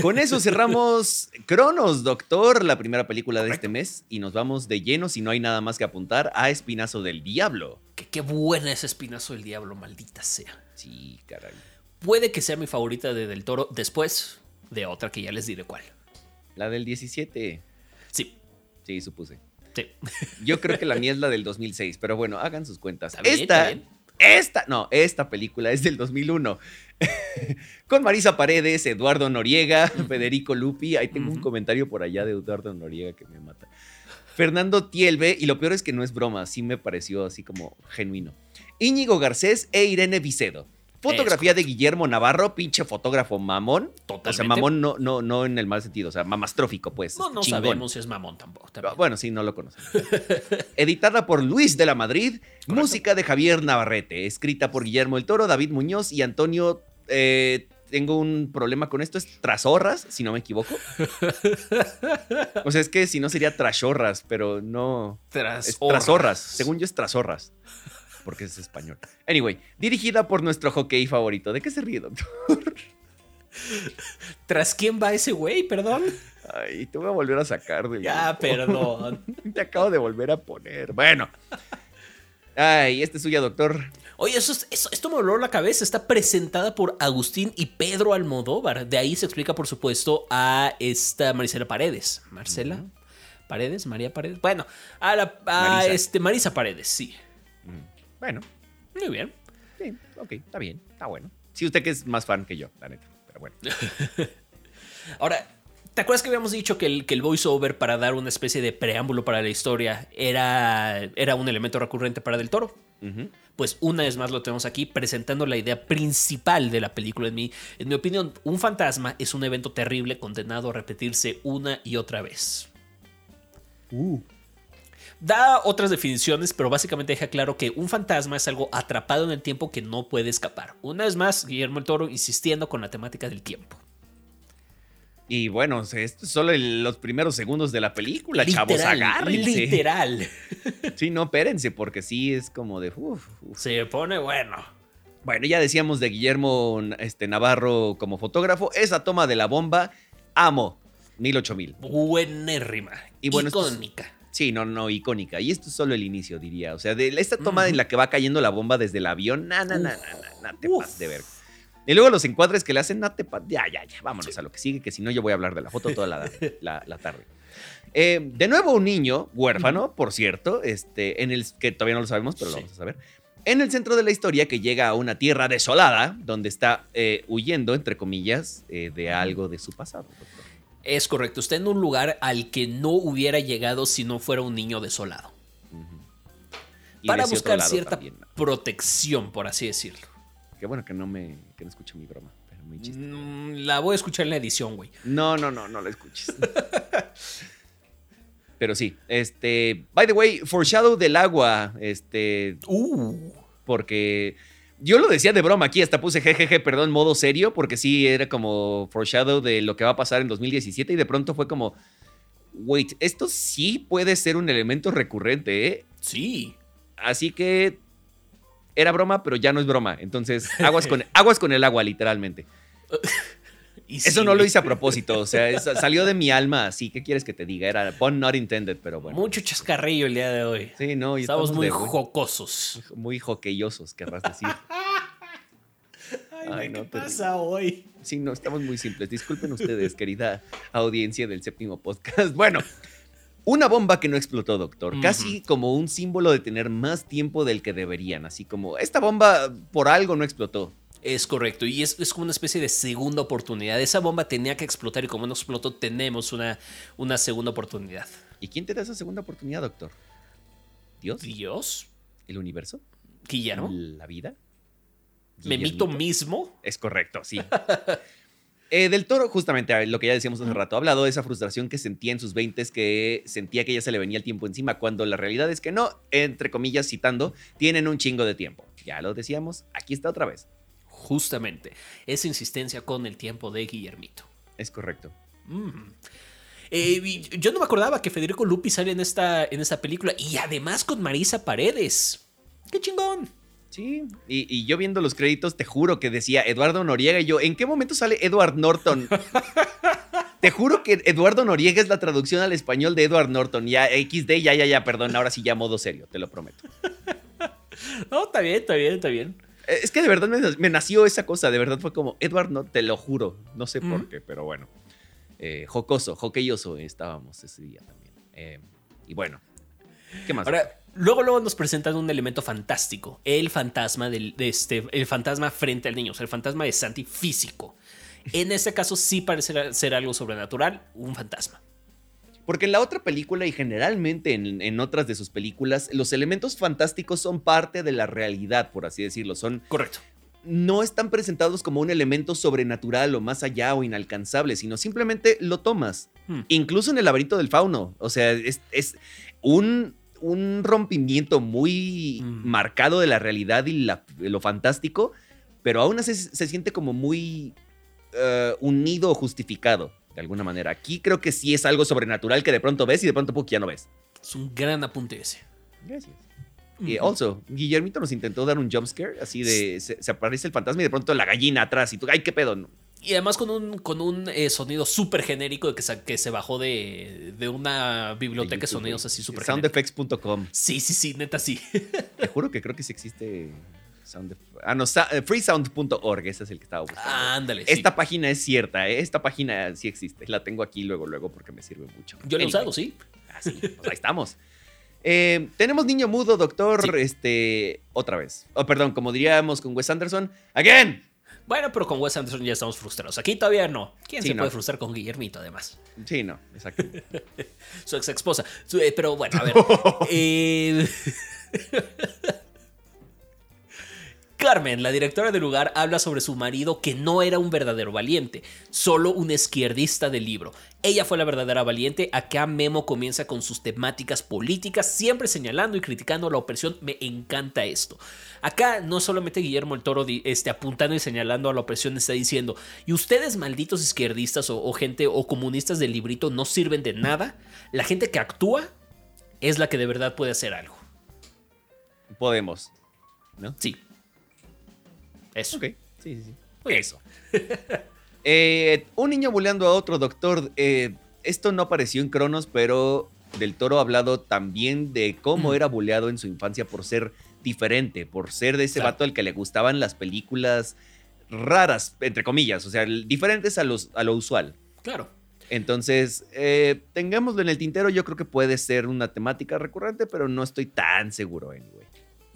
Con eso cerramos Cronos, Doctor, la primera película de este mes. Y nos vamos de lleno, si no hay nada más que apuntar, a Espinazo del Diablo. Qué, qué buena es Espinazo del Diablo, maldita sea. Sí, caray. Puede que sea mi favorita de Del Toro después de otra que ya les diré cuál. La del 17. Sí, supuse. sí. Yo creo que la mía es la del 2006, pero bueno, hagan sus cuentas. Bien, esta, esta, no, esta película es del 2001. Con Marisa Paredes, Eduardo Noriega, Federico Lupi. Ahí tengo un comentario por allá de Eduardo Noriega que me mata. Fernando Tielbe, y lo peor es que no es broma, sí me pareció así como genuino. Íñigo Garcés e Irene Vicedo. Fotografía de Guillermo Navarro, pinche fotógrafo mamón. O sea, Totalmente. mamón no, no, no en el mal sentido, o sea, mamastrófico, pues. No, no chingón. sabemos si es mamón tampoco. también. Ah, Bueno, sí, no lo conocemos. Editada por Luis de la Madrid, música de Javier Navarrete, escrita por Guillermo el Toro, David Muñoz y Antonio. eh, tengo un problema con esto, es Trasorras, si no me equivoco. O sea, es que si no sería Trashorras, pero no. Trasorras, según yo es Trasorras, porque es español. Anyway, dirigida por nuestro hockey favorito. ¿De qué se ríe, doctor? ¿Tras quién va ese güey? Perdón. Ay, te voy a volver a sacar del Ya, grupo. perdón. Te acabo de volver a poner. Bueno. Ay, este es suya, doctor. Oye, eso, es- eso- esto me voló la cabeza. Está presentada por Agustín y Pedro Almodóvar. De ahí se explica, por supuesto, a esta Marisela Paredes. ¿Marcela? ¿Paredes? ¿María Paredes? Bueno, a, la, a Marisa. este, Marisa Paredes, sí. Bueno, Muy bien. sí, ok, está bien, está bueno. Sí, usted que es más fan que yo, la neta. Pero bueno. Ahora, ¿te acuerdas que habíamos dicho que el, que el voiceover para dar una especie de preámbulo para la historia era, era un elemento recurrente para Del Toro? Pues una vez más lo tenemos aquí presentando la idea principal de la película. En mi, en mi opinión, un fantasma es un evento terrible condenado a repetirse una y otra vez. Da otras definiciones, pero básicamente deja claro que un fantasma es algo atrapado en el tiempo que no puede escapar. Una vez más, Guillermo el Toro insistiendo con la temática del tiempo. Y bueno, esto es solo el- los primeros segundos de la película, chavos, agárrense. literal. Sí, no, espérense, porque sí es como de. uf, uf. Se pone bueno. Bueno, ya decíamos de Guillermo este, Navarro como fotógrafo. Esa toma de la bomba, amo. Mil ocho mil. Buenérrima. Y bueno, icónica. Sí, no, no, icónica. Y esto es solo el inicio, diría. O sea, de esta toma Ujú. en la que va cayendo la bomba desde el avión, na, na, na, na, na, na, te Uf. pas de ver. Y luego los encuadres que le hacen, no te pas- Ya, ya, ya, vámonos a lo que sigue, que si no yo voy a hablar de la foto toda la, la- la tarde. Eh, de nuevo un niño, huérfano, por cierto, este, en el que todavía no lo sabemos, pero lo Sí. vamos a saber. En el centro de la historia que llega a una tierra desolada, donde está eh, huyendo, entre comillas, eh, de algo de su pasado. Es correcto, está en un lugar al que no hubiera llegado si no fuera un niño desolado. Y Para buscar cierta también. protección, por así decirlo. Qué bueno que no me que no escucho mi broma, pero muy chiste. Mm, la voy a escuchar en la edición, güey. No, no, no, no la escuches. pero sí, este, by the way, foreshadow del agua, este, Uh, porque yo lo decía de broma aquí, hasta puse jejeje, perdón, modo serio, porque sí era como foreshadow de lo que va a pasar en 2017 y de pronto fue como wait, esto sí puede ser un elemento recurrente, ¿eh? Sí. Así que era broma, pero ya no es broma. Entonces, aguas con, aguas con el agua, literalmente. Y Eso sí, no lo hice a propósito, o sea, es- salió de mi alma así. ¿Qué quieres que te diga? Era pun not intended, pero bueno. Mucho chascarrillo el día de hoy. Sí, no, Estamos muy de- jocosos. muy joqueyosos, querrás decir. Ay, no, ¿qué te pasa hoy? Sí, no, estamos muy simples. Disculpen ustedes, querida audiencia del séptimo podcast. Bueno, una bomba que no explotó, doctor. Casi como un símbolo de tener más tiempo del que deberían. Así como, esta bomba por algo no explotó. Es correcto, y es, es como una especie de segunda oportunidad. Esa bomba tenía que explotar y como no explotó, tenemos una, una segunda oportunidad. ¿Y quién te da esa segunda oportunidad, doctor? ¿Dios? Dios, ¿El universo? Guillermo, ¿La vida? Memito mismo. Es correcto, sí. Eh, del Toro, justamente lo que ya decíamos hace rato, ha hablado de esa frustración que sentía en sus 20 que sentía que ya se le venía el tiempo encima, cuando la realidad es que no, entre comillas, citando, tienen un chingo de tiempo. Ya lo decíamos, aquí está otra vez. Justamente, esa insistencia con el tiempo de Guillermito. Es correcto. Mm. Eh, yo no me acordaba que Federico Lupi sale en esta, en esta película y además con Marisa Paredes. ¡Qué chingón! Sí, y, y yo viendo los créditos, te juro que decía Eduardo Noriega y yo, ¿en qué momento sale Edward Norton? te juro que Eduardo Noriega es la traducción al español de Edward Norton. Ya, XD, ya, ya, ya, perdón, ahora sí ya modo serio, te lo prometo. No, está bien, está bien, está bien. Eh, Es que de verdad me, me nació esa cosa, de verdad fue como, Edward, no, te lo juro, no sé por qué, pero bueno. Eh, jocoso, joqueyoso estábamos ese día también. Eh, y bueno, ¿qué más? Ahora, luego, luego nos presentan un elemento fantástico. El fantasma del, de este, el fantasma frente al niño, o sea, el fantasma de Santi físico. En este caso sí parece ser algo sobrenatural, un fantasma. Porque en la otra película y generalmente en, en otras de sus películas, los elementos fantásticos son parte de la realidad, por así decirlo. Son, Correcto. no están presentados como un elemento sobrenatural o más allá o inalcanzable, sino simplemente lo tomas. Hmm. Incluso en el laberinto del fauno. O sea, es, es un, un rompimiento muy Mm. marcado de la realidad y la- lo fantástico, pero aún así se, se siente como muy eh, unido o justificado, de alguna manera. Aquí creo que sí es algo sobrenatural que de pronto ves y de pronto ¡puc! ya no ves. Es un gran apunte ese. Gracias. Y also, Guillermito nos intentó dar un jumpscare, así de se, se aparece el fantasma y de pronto la gallina atrás y tú, ¡ay, qué pedo! No. Y además con un, con un eh, sonido súper genérico de que, se, que se bajó de, de una biblioteca de, YouTube, sonidos así súper. Soundeffects.com. Sí, sí, sí, neta sí. Te juro que creo que sí existe. Sound ah, no, eh, freesound.org, ese es el que estaba buscando. Ándale. sí. Esta página es cierta, ¿eh? esta página sí existe. La tengo aquí luego, luego porque me sirve mucho. Yo lo he usado, sí. Así, pues ahí estamos. Eh, tenemos niño mudo, doctor, Sí. este, otra vez. Oh, perdón, como diríamos con Wes Anderson, again. Bueno, pero con Wes Anderson ya estamos frustrados. Aquí todavía no. ¿Quién Sí, se no. puede frustrar con Guillermito, además? Sí, no, exacto. Su ex esposa. pero bueno, a ver. Eh, Carmen, la directora del lugar, habla sobre su marido que no era un verdadero valiente, solo un izquierdista del libro. Ella fue la verdadera valiente. Acá Memo comienza con sus temáticas políticas, siempre señalando y criticando la opresión. Me encanta esto. Acá no solamente Guillermo el Toro este, apuntando y señalando a la opresión está diciendo, y ustedes malditos izquierdistas o, o gente o comunistas del librito no sirven de nada. La gente que actúa es la que de verdad puede hacer algo. Podemos. ¿No? Sí. Eso. Ok, sí, sí, sí. Eso. Eh, un niño bulleando a otro doctor. eh, esto no apareció en Cronos, pero Del Toro ha hablado también de cómo Mm. era bulleado en su infancia por ser diferente, por ser de ese Claro. vato al que le gustaban las películas raras, entre comillas, o sea, diferentes a, los, a lo usual. Claro. Entonces, eh, tengámoslo en el tintero, yo creo que puede ser una temática recurrente, pero no estoy tan seguro, anyway.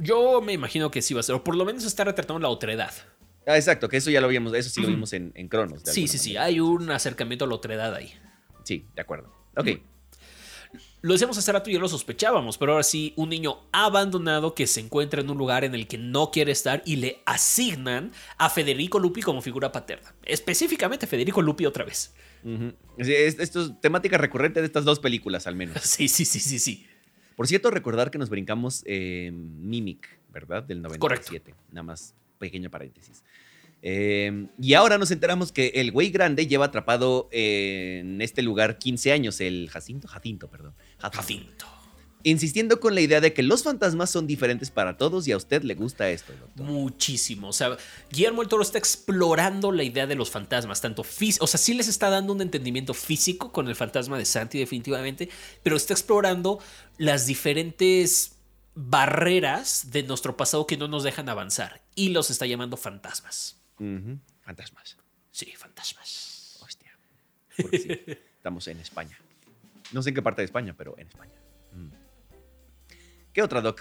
Yo me imagino que sí va a ser, o por lo menos está retratando la otredad. Ah, exacto, que eso ya lo vimos, eso sí lo vimos en, en Cronos. Sí, sí, sí, hay un acercamiento a la otredad ahí. Sí, de acuerdo. Ok. Lo decíamos hace rato y ya lo sospechábamos, pero ahora sí, un niño abandonado que se encuentra en un lugar en el que no quiere estar y le asignan a Federico Lupi como figura paterna. Específicamente Federico Lupi otra vez. Sí, es- esto es temática recurrente de estas dos películas, al menos. Sí, sí, sí, sí, sí. Por cierto, recordar que nos brincamos eh, Mimic, ¿verdad? Del 97. Nada más, pequeño paréntesis. Eh, y ahora nos enteramos que el güey grande lleva atrapado en este lugar 15 años, el Jacinto, Jacinto, perdón. Jacinto. Insistiendo con la idea de que los fantasmas son diferentes para todos y a usted le gusta esto, doctor. Muchísimo. O sea, Guillermo el Toro está explorando la idea de los fantasmas, tanto físico, o sea, sí les está dando un entendimiento físico con el fantasma de Santi, definitivamente, pero está explorando las diferentes barreras de nuestro pasado que no nos dejan avanzar y los está llamando fantasmas. Fantasmas. Sí, fantasmas. Hostia. Porque sí, estamos en España. No sé en qué parte de España, pero en España. ¿Qué otra, Doc?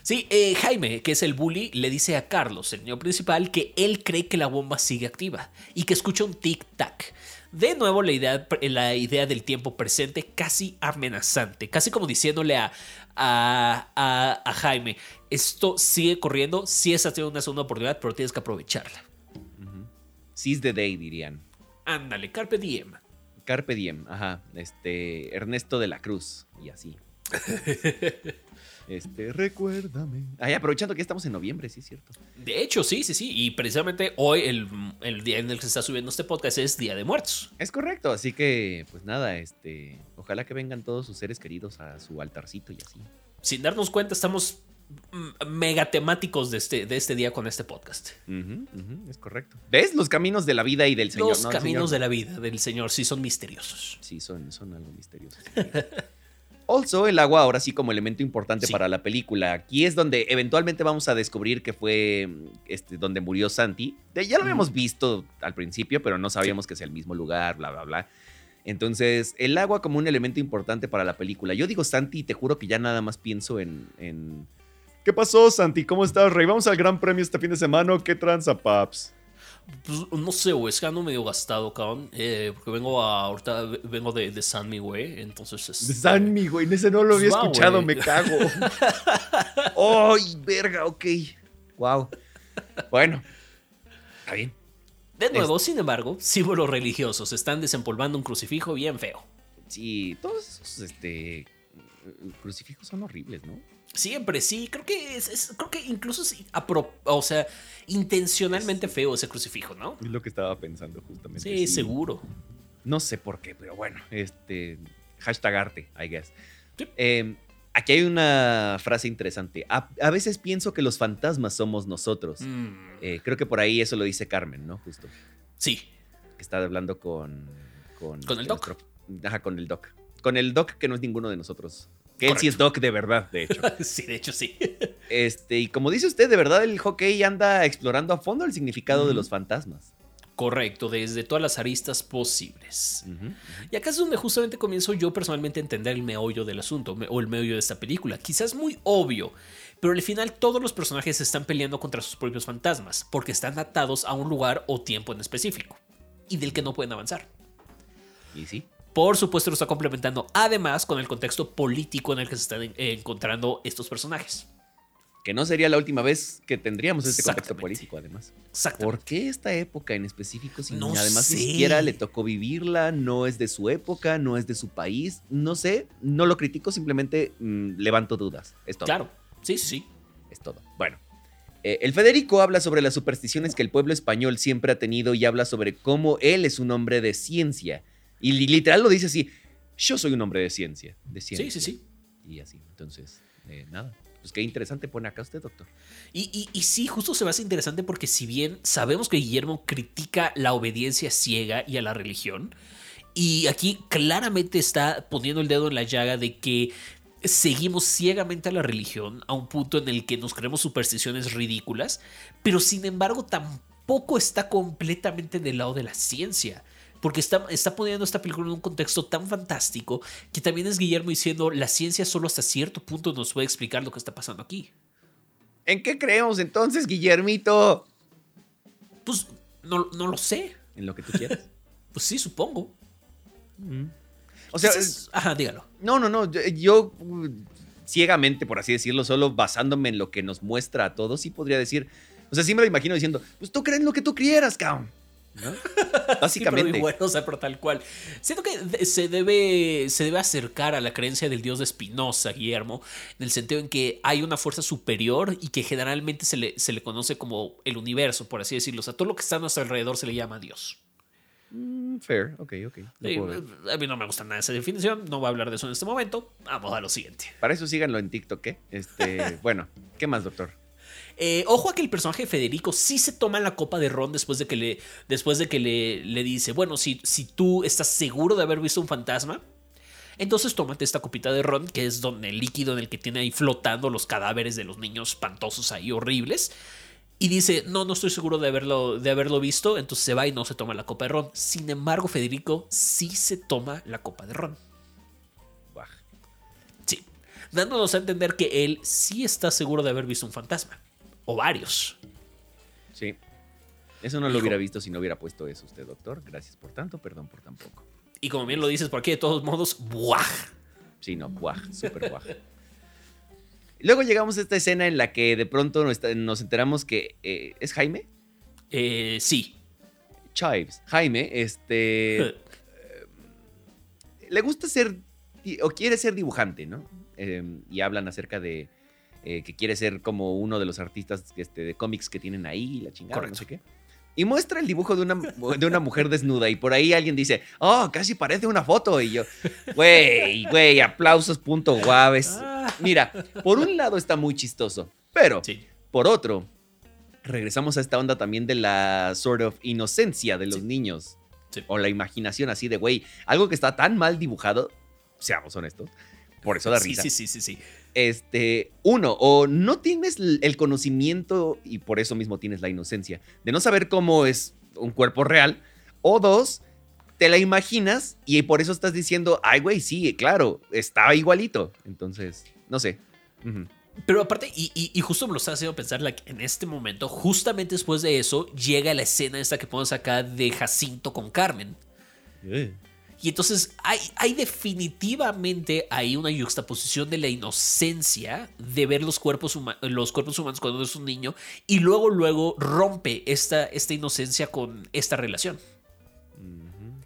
Sí, eh, Jaime, que es el bully, le dice a Carlos, el niño principal, que él cree que la bomba sigue activa y que escucha un tic-tac. De nuevo, la idea, la idea del tiempo presente casi amenazante, casi como diciéndole a, a, a- a Jaime, esto sigue corriendo, sí estás teniendo una segunda oportunidad, pero tienes que aprovecharla. Seize the day, dirían. Ándale, carpe diem. Carpe diem, ajá. Este, Ernesto de la Cruz, y así. Este, recuérdame. Ay, aprovechando que ya estamos en noviembre, sí es cierto. De hecho, sí, sí, sí, y precisamente hoy, el, el día en el que se está subiendo este podcast, es Día de Muertos. Es correcto, así que, pues nada, este, ojalá que vengan todos sus seres queridos a su altarcito y así. Sin darnos cuenta, estamos mega temáticos de este, de este día con este podcast. Es correcto. ¿Ves? Los caminos de la vida y del Señor. Los caminos Señor- de la vida del Señor sí son misteriosos. Sí, son, son algo misteriosos. Also, el agua ahora sí como elemento importante Sí. para la película. Aquí es donde eventualmente vamos a descubrir que fue este, donde murió Santi. De- ya lo habíamos visto al principio, pero no sabíamos que es el mismo lugar, bla, bla, bla. Entonces, el agua como un elemento importante para la película. Yo digo Santi y te juro que ya nada más pienso en... en... ¿Qué pasó, Santi? ¿Cómo estás, Rey? ¿Vamos al Gran Premio este fin de semana? ¿Qué tranza, paps? Pues, no sé, güey, es que ando medio gastado, cabrón. eh, porque vengo a, ahorita vengo de, de San Miguel, entonces. este, De Sanmi, güey. Ese no lo había Va, escuchado, güey. me cago. ¡Ay, verga! Ok. Wow. Bueno. Está bien. De nuevo, sin embargo, símbolos religiosos están desempolvando un crucifijo bien feo. Sí, todos esos este, crucifijos son horribles, ¿no? Siempre, sí, creo que es, es- creo que incluso pro- o sea, intencionalmente feo ese crucifijo, ¿no? Es lo que estaba pensando justamente. Sí, seguro. No sé por qué, pero bueno, este. Hashtag arte, I guess. Sí. Eh, aquí hay una frase interesante. A, a veces pienso que los fantasmas somos nosotros. Mm, Eh, creo que por ahí eso lo dice Carmen, ¿no? Justo. sí, que está hablando con. Con, ¿Con el Doc? nuestro- Ajá, con el Doc. Con el Doc, que no es ninguno de nosotros. Que él sí es. Doc de verdad, de hecho. sí, de hecho sí. este, y como dice usted, de verdad el hockey anda explorando a fondo el significado de los fantasmas. Correcto, desde todas las aristas posibles. Y acá es donde justamente comienzo yo personalmente a entender el meollo del asunto, o el meollo de esta película. Quizás muy obvio, pero al final todos los personajes están peleando contra sus propios fantasmas, porque están atados a un lugar o tiempo en específico, y del que no pueden avanzar. Y sí. Por supuesto lo está complementando además con el contexto político en el que se están encontrando estos personajes. Que no sería la última vez que tendríamos este contexto político, además. Exactamente. ¿Por qué esta época en específico? Si No además sé. ni siquiera le tocó vivirla, no es de su época, no es de su país. No sé, no lo critico, simplemente mm, levanto dudas. Es todo. Claro, sí, sí, sí. Es todo. Bueno. eh, el Federico habla sobre las supersticiones que el pueblo español siempre ha tenido y habla sobre cómo él es un hombre de ciencia. Y li- literal lo dice así, yo soy un hombre de ciencia. De ciencia. Sí, sí, sí. Y así, entonces, eh, nada. Pues qué interesante pone acá usted, doctor. Y, y- y sí, justo se me hace interesante porque si bien sabemos que Guillermo critica la obediencia ciega y a la religión, y aquí claramente está poniendo el dedo en la llaga de que seguimos ciegamente a la religión a un punto en el que nos creemos supersticiones ridículas, pero sin embargo tampoco está completamente del lado de la ciencia. Porque está, está poniendo esta película en un contexto tan fantástico que también es Guillermo diciendo la ciencia solo hasta cierto punto nos puede explicar lo que está pasando aquí. ¿En qué creemos entonces, Guillermito? Pues no, no lo sé. En lo que tú quieras. Pues sí, supongo. o sea, ajá, dígalo. no, no, no. Yo, yo, uh, ciegamente, por así decirlo, solo basándome en lo que nos muestra a todos, sí podría decir. O sea, sí me lo imagino diciendo, pues tú crees lo que tú quieras, cabrón. ¿No? Básicamente. pero igual, o sea, pero tal cual. Siento que se debe, se debe acercar a la creencia del dios de Spinoza, Guillermo, en el sentido en que hay una fuerza superior y que generalmente se le, se le conoce como el universo, por así decirlo. O sea, todo lo que está a nuestro alrededor se le llama Dios. Mm, fair, ok, ok. Sí, a mí no me gusta nada esa definición, no voy a hablar de eso en este momento. Vamos a lo siguiente. Para eso síganlo en TikTok, ¿eh? Este, bueno, ¿qué más, doctor? Eh, ojo a que el personaje de Federico sí se toma la copa de ron después de que le, después de que le, le dice, bueno, si, si tú estás seguro de haber visto un fantasma, entonces tómate esta copita de ron, que es donde el líquido en el que tiene ahí flotando los cadáveres de los niños espantosos ahí horribles. Y dice, no, no estoy seguro de haberlo, de haberlo visto, entonces se va y no se toma la copa de ron. Sin embargo, Federico sí se toma la copa de ron. Sí, dándonos a entender que él sí está seguro de haber visto un fantasma. O varios. Sí. Eso no lo Hijo. hubiera visto si no hubiera puesto eso usted, doctor. Gracias por tanto, perdón por tan poco. Y como bien lo dices por aquí, de todos modos, ¡buah! Sí, no, guaj, súper guaj. Luego llegamos a esta escena en la que de pronto nos, enteramos que eh, es Jaime. Eh, sí. Chives. Jaime, este. le gusta ser. o quiere ser dibujante, ¿no? Eh, y hablan acerca de. Eh, que quiere ser como uno de los artistas este, de cómics que tienen ahí, la chingada, Correcto. no sé qué. Y muestra el dibujo de una, de una mujer desnuda. Y por ahí alguien dice, oh, casi parece una foto. Y yo, güey, güey, aplausos, punto guaves. Mira, por un lado está muy chistoso, pero Sí. por otro, regresamos a esta onda también de la sort of inocencia de los Sí. niños. Sí. O la imaginación así de, güey, algo que está tan mal dibujado, seamos honestos, por eso da Sí, risa. sí, sí, sí, sí. Este, uno, o no tienes el conocimiento y por eso mismo tienes la inocencia de no saber cómo es un cuerpo real, o dos, te la imaginas y por eso estás diciendo, ay, güey, sí, claro, está igualito. Entonces, no sé. Pero aparte, y, y- y justo me lo está haciendo pensar, like, en este momento, justamente después de eso, llega la escena esta que podemos acá de Jacinto con Carmen. Y entonces hay, hay definitivamente ahí una yuxtaposición de la inocencia de ver los cuerpos, los cuerpos humanos cuando es un niño y luego, luego rompe esta, esta inocencia con esta relación.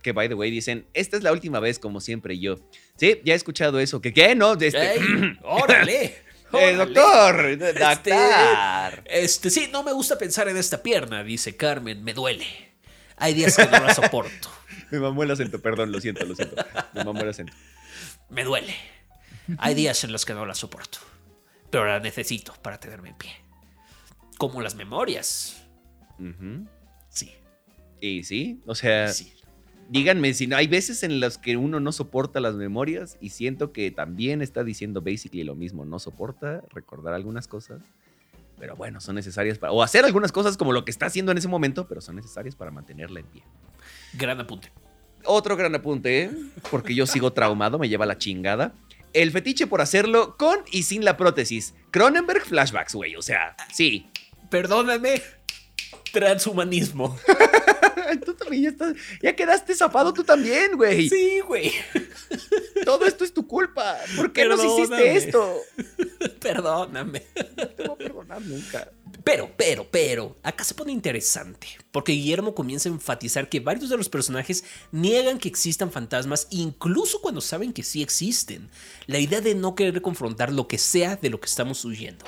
Que by the way dicen, esta es la última vez como siempre yo. Sí, ya he escuchado eso. ¿Que qué? No, de este... ¡Ey! ¡Órale! Eh, doctor, doctor. Este, sí, no me gusta pensar en esta pierna, dice Carmen, me duele. Hay días que no la soporto. Me mamó el acento, perdón, lo siento, lo siento. Me mamó el acento. Me duele. Hay días en los que no la soporto. Pero la necesito para tenerme en pie. Como las memorias. Ujú. Sí. Y sí, o sea, sí. díganme si no, hay veces en las que uno no soporta las memorias y siento que también está diciendo basically lo mismo, no soporta recordar algunas cosas, pero bueno, son necesarias para, o hacer algunas cosas como lo que está haciendo en ese momento, pero son necesarias para mantenerla en pie. Gran apunte. Otro gran apunte, ¿eh? porque yo sigo traumado, me lleva la chingada. El fetiche por hacerlo con y sin la prótesis. Cronenberg flashbacks, güey, o sea, sí. Perdóname. Transhumanismo. Tú también ya estás, ya quedaste zafado tú también, güey. Sí, güey. Todo esto es tu culpa. ¿Por qué nos hiciste esto? Perdóname. No te voy a perdonar nunca. Pero, pero, pero, acá se pone interesante, porque Guillermo comienza a enfatizar que varios de los personajes niegan que existan fantasmas, incluso cuando saben que sí existen. La idea de no querer confrontar lo que sea de lo que estamos huyendo.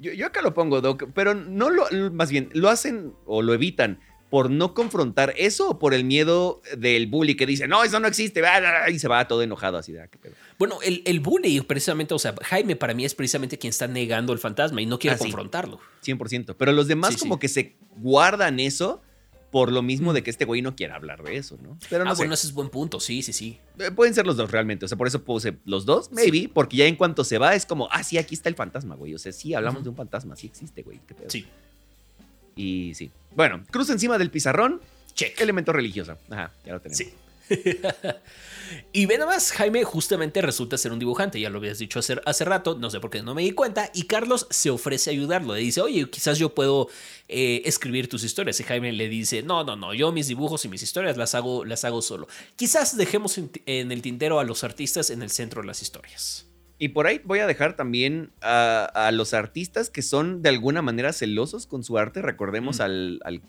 Yo, yo acá lo pongo, Doc, pero no lo, más bien, lo hacen o lo evitan por no confrontar eso o por el miedo del bully que dice, no, eso no existe, ah, ah, ah", y se va todo enojado así de, "Ah, qué pedo". Bueno, el, el bully, precisamente, o sea, Jaime para mí es precisamente quien está negando el fantasma y no quiere Ah, sí. confrontarlo. 100%. Pero los demás Sí, sí. como que se guardan eso por lo mismo de que este güey no quiere hablar de eso, ¿no? Pero no ah, sé. bueno, ese es buen punto, sí, sí, sí. Eh, Pueden ser los dos realmente. O sea, por eso puse los dos, maybe, porque ya en cuanto se va es como, ah, sí, aquí está el fantasma, güey. O sea, sí, hablamos de un fantasma, sí existe, güey. qué pedo. Sí, Y sí. Bueno, cruza encima del pizarrón, check. elemento religioso. Ajá, ya lo tenemos. Sí. y ve nada más, Jaime justamente resulta ser un dibujante, ya lo habías dicho hace, hace rato, no sé por qué no me di cuenta, y Carlos se ofrece a ayudarlo, le dice, oye, quizás yo puedo eh, escribir tus historias, y Jaime le dice, no, no, no, yo mis dibujos y mis historias las hago, las hago solo. Quizás dejemos en, en el tintero a los artistas en el centro de las historias. Y por ahí voy a dejar también a, a los artistas que son de alguna manera celosos con su arte. Recordemos Mm. al, al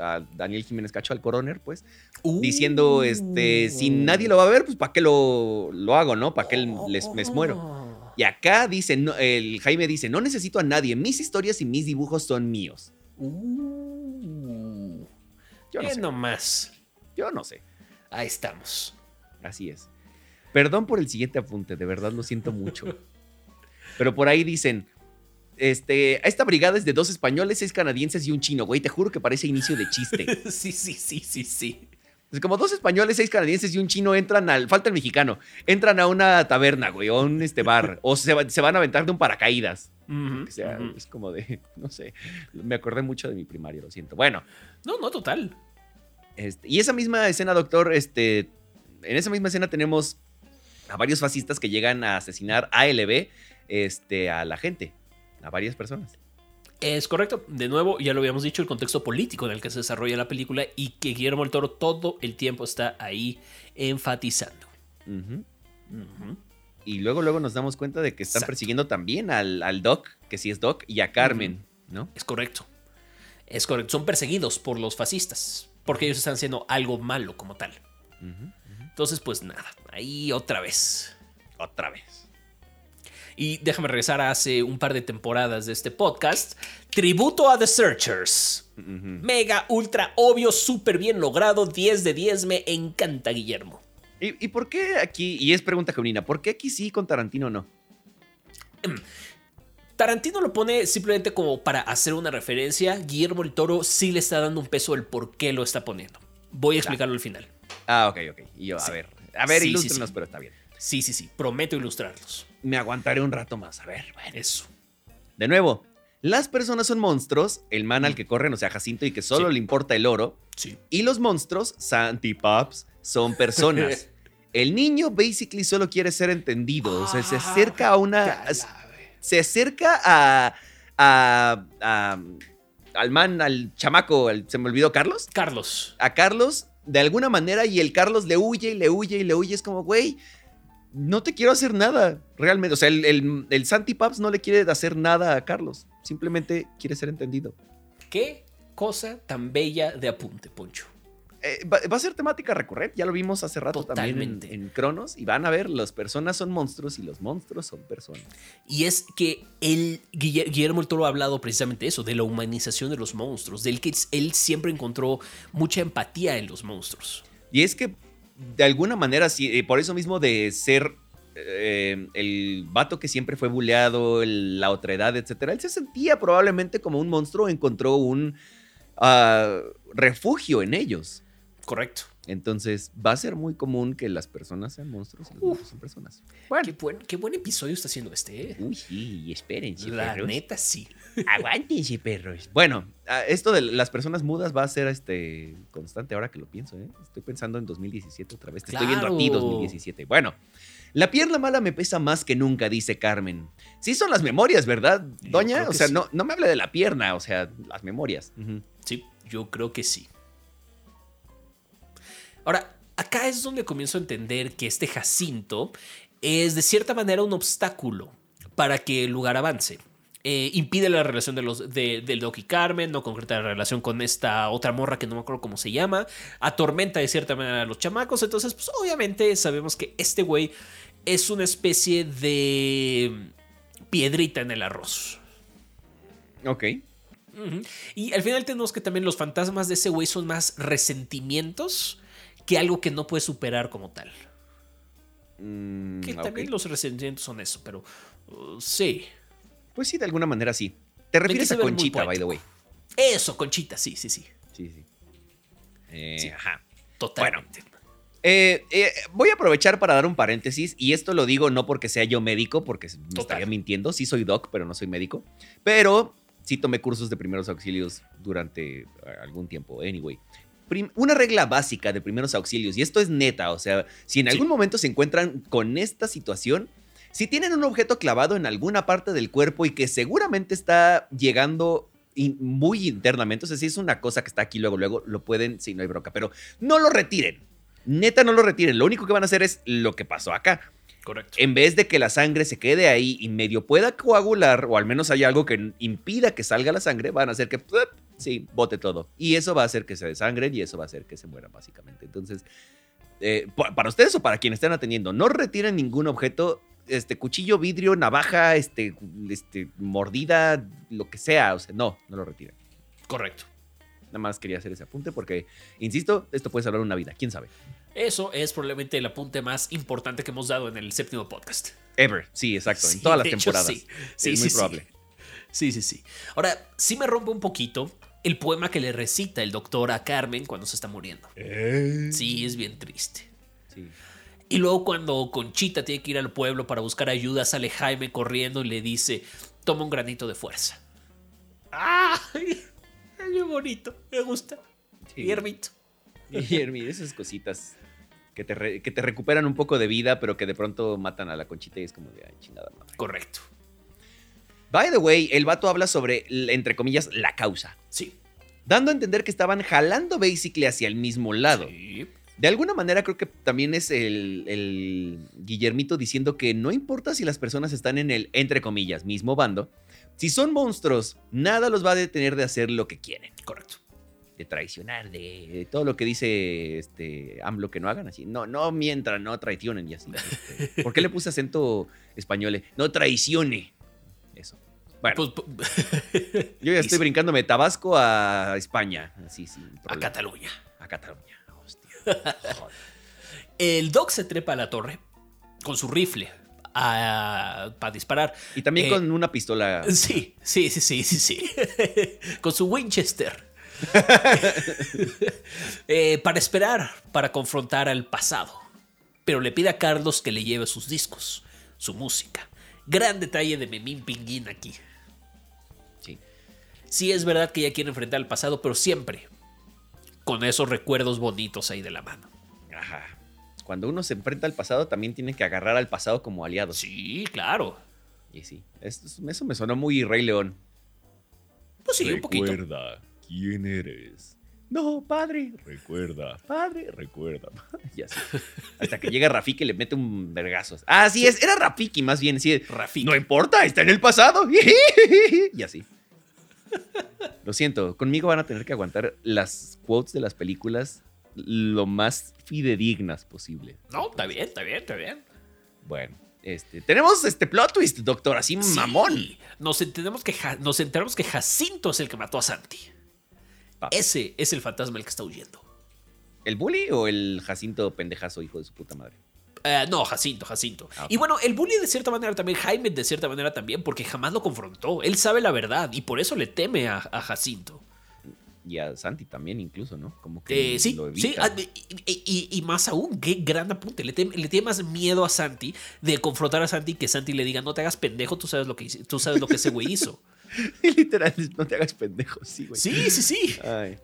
a Daniel Jiménez Cacho, al coroner, pues, Uh. diciendo, este, si nadie lo va a ver, pues ¿para qué lo, lo hago, no? ¿Para qué les, les muero? Y acá dice, no, el Jaime dice, no necesito a nadie, mis historias y mis dibujos son míos. Uh. Yo no sé, nomás. yo no sé, Ahí estamos. así es. Perdón por el siguiente apunte, de verdad lo siento mucho. Pero por ahí dicen, este, esta brigada es de dos españoles, seis canadienses y un chino, güey, te juro que parece inicio de chiste. sí, sí, sí, sí, sí. Es como dos españoles, seis canadienses y un chino entran al. Falta el mexicano. Entran a una taberna, güey, o a un este bar. o se, va- se van a aventar de un paracaídas. O sea, es como de. No sé. Me acordé mucho de mi primaria, lo siento. Bueno, No, no, total. este, y esa misma escena, doctor, este. En esa misma escena tenemos a varios fascistas que llegan a asesinar a LB este, a la gente. A varias personas. Es correcto. De nuevo, ya lo habíamos dicho, el contexto político en el que se desarrolla la película y que Guillermo el Toro todo el tiempo está ahí enfatizando. Y luego, luego nos damos cuenta de que están Exacto. persiguiendo también al, al Doc, que sí es Doc, y a Carmen, ¿no? Es correcto. Es correcto. Son perseguidos por los fascistas porque ellos están haciendo algo malo como tal. Entonces, pues nada, ahí otra vez. Otra vez. Y déjame regresar a hace un par de temporadas de este podcast. Tributo a The Searchers. Mega, ultra, obvio, súper bien logrado. 10 de 10. Me encanta, Guillermo. ¿Y, y por qué aquí, y es pregunta genuina, ¿por qué aquí sí con Tarantino no? Tarantino lo pone simplemente como para hacer una referencia. Guillermo el Toro sí le está dando un peso del por qué lo está poniendo. Voy a explicarlo al final. Ah, ok, ok. Y yo, a ver, a ver, Sí, sí, ilústrenos, sí. pero está bien. Sí, sí, sí. Prometo ilustrarlos. Me aguantaré un rato más, a ver, bueno. Eso. De nuevo, las personas son monstruos, el man al que corren, o sea, Jacinto, y que solo Mm. Le importa el oro, Sí. y los monstruos, Santi Pops, son personas. el niño basically solo quiere ser entendido, o sea, se Ah, acerca a una... se acerca a, a- a- al man, al chamaco, al- se me olvidó, Carlos, Carlos. a Carlos de alguna manera y el Carlos le huye y le huye y le huye. Es como, güey, no te quiero hacer nada, realmente. O sea, el, el, el Santi Paps no le quiere hacer nada a Carlos, simplemente quiere ser entendido. Qué cosa tan bella de apunte, Poncho. Eh, va, va a ser temática recurrente, ya lo vimos hace rato también en, en Cronos y van a ver, las personas son monstruos y los monstruos son personas. Y es que él, Guille- Guillermo el Toro ha hablado precisamente eso, de la humanización de los monstruos, del que él siempre encontró mucha empatía en los monstruos. Y es que de alguna manera, sí, eh, por eso mismo de ser eh, el vato que siempre fue buleado, el- la otredad, etcétera, él se sentía probablemente como un monstruo, encontró un ah, refugio en ellos. Correcto. Entonces va a ser muy común que las personas sean monstruos y los monstruos sean personas. Bueno. Qué buen, qué buen episodio está haciendo este, ¿eh? Uy, sí, espérense, La perros. neta, sí. Aguántense, perros. Bueno, esto de las personas mudas va a ser este constante ahora que lo pienso, ¿eh? Estoy pensando en 2017 otra vez. Te estoy viendo a ti, Claro. 2017. Bueno, la pierna mala me pesa más que nunca, dice Carmen. Sí son las memorias, ¿verdad, doña? O sea, sí. no, no me hable de la pierna, o sea, las memorias. Sí, yo creo que sí. Ahora, acá es donde comienzo a entender que este Jacinto es de cierta manera un obstáculo para que el lugar avance. Eh, impide la relación de los, de- del Doc y Carmen, no concreta la relación con esta otra morra que no me acuerdo cómo se llama, atormenta de cierta manera a los chamacos, entonces pues obviamente sabemos que este güey es una especie de piedrita en el arroz. Ok. Y al final tenemos que también los fantasmas de ese güey son más resentimientos que algo que no puede superar como tal. Mm, Que también los resentimientos son eso, pero uh, sí. Pues sí, de alguna manera sí. Te refieres a Conchita, by the way. Eso, Conchita, sí, sí, sí. Sí, sí. Eh, Sí. Ajá. Totalmente. Eh, eh, voy a aprovechar para dar un paréntesis, y esto lo digo no porque sea yo médico, porque me estaría mintiendo. Sí soy doc, pero no soy médico. Pero sí tomé cursos de primeros auxilios durante eh, algún tiempo. Anyway. Una regla básica de primeros auxilios, y esto es neta, o sea, si en Sí. algún momento se encuentran con esta situación, si tienen un objeto clavado en alguna parte del cuerpo y que seguramente está llegando in- muy internamente, o sea, si es una cosa que está aquí luego, luego, lo pueden, sí, no hay bronca, pero no lo retiren. Neta, no lo retiren. Lo único que van a hacer es lo que pasó acá. Correcto. En vez de que la sangre se quede ahí y medio pueda coagular, o al menos haya algo que impida que salga la sangre, van a hacer que. Sí, bote todo. Y eso va a hacer que se desangren y eso va a hacer que se mueran, básicamente. Entonces, eh, pa- para ustedes o para quienes estén atendiendo, no retiren ningún objeto, este cuchillo, vidrio, navaja, este, este, mordida, lo que sea. O sea, no, no lo retiren. Correcto. Nada más quería hacer ese apunte porque, insisto, esto puede salvar una vida. ¿Quién sabe? Eso es probablemente el apunte más importante que hemos dado en el séptimo podcast. Ever. Sí, exacto. En todas las de hecho, temporadas. sí. Sí, es muy sí, sí. probable. Sí, sí, sí. Ahora, sí me rompe un poquito el poema que le recita el doctor a Carmen cuando se está muriendo. Sí, es bien triste. Sí. Y luego cuando Conchita tiene que ir al pueblo para buscar ayuda, sale Jaime corriendo y le dice, toma un granito de fuerza. ¡Ay! Es muy bonito, me gusta. Sí. Guillermito. Guillermo, esas cositas que te, re- que te recuperan un poco de vida, pero que de pronto matan a la conchita y es como de, ay, chingada madre. Correcto. By the way, el vato habla sobre, entre comillas, la causa. Sí. Dando a entender que estaban jalando basically hacia el mismo lado. Sí. De alguna manera creo que también es el, el Guillermito diciendo que no importa si las personas están en el, entre comillas, mismo bando. Si son monstruos, nada los va a detener de hacer lo que quieren. Correcto. de traicionar, de, de todo lo que dice este AMLO que no hagan así. No, no mientras, no traicionen y así. Este, ¿Por qué le puse acento español? No traicione. Eso. Bueno, Pues, yo ya estoy brincándome de Tabasco a España. Así, sin a. Cataluña. A Cataluña. Hostia. Joder. El Doc se trepa a la torre con su rifle para disparar. Y también Eh, con una pistola. Sí, sí, sí, sí, sí, sí. Con su Winchester. Eh, para esperar, para confrontar al pasado. Pero le pide a Carlos que le lleve sus discos, su música. Gran detalle de Memín Pinguín aquí. Sí. Sí es verdad que ella quiere enfrentar al pasado, pero siempre con esos recuerdos bonitos ahí de la mano. Ajá. Cuando uno se enfrenta al pasado, también tiene que agarrar al pasado como aliado. Sí, claro. Y sí, eso me sonó muy Rey León. Pues sí, un poquito. Recuerda quién eres. No, padre. Recuerda, padre, recuerda. Y así. Hasta que llega Rafiki y le mete un vergazo. Ah, sí, es, era Rafiki más bien. Sí, Rafiki. No importa, está en el pasado. Y así. Lo siento, conmigo van a tener que aguantar las quotes de las películas lo más fidedignas posible. No, está bien, está bien, está bien. Bueno, este, tenemos este plot twist, doctor, así mamón. Nos enteramos, que Ja- nos enteramos que Jacinto es el que mató a Santi. Ese es el fantasma el que está huyendo. ¿El bully o el Jacinto pendejazo, hijo de su puta madre? Eh, no, Jacinto, Jacinto. Ah. Y bueno, el bully de cierta manera también, Jaime de cierta manera también, porque jamás lo confrontó. Él sabe la verdad y por eso le teme a, a Jacinto. Y a Santi también, incluso, ¿no? Como que Eh, sí, lo sí, evita. ah, y, y- más aún, qué gran apunte. Le, tem- le tiene más miedo a Santi de confrontar a Santi que Santi le diga, no te hagas pendejo, tú sabes lo que, tú sabes lo que ese güey hizo. Literal, no te hagas pendejo, sí, güey. Sí, sí, sí. Ay.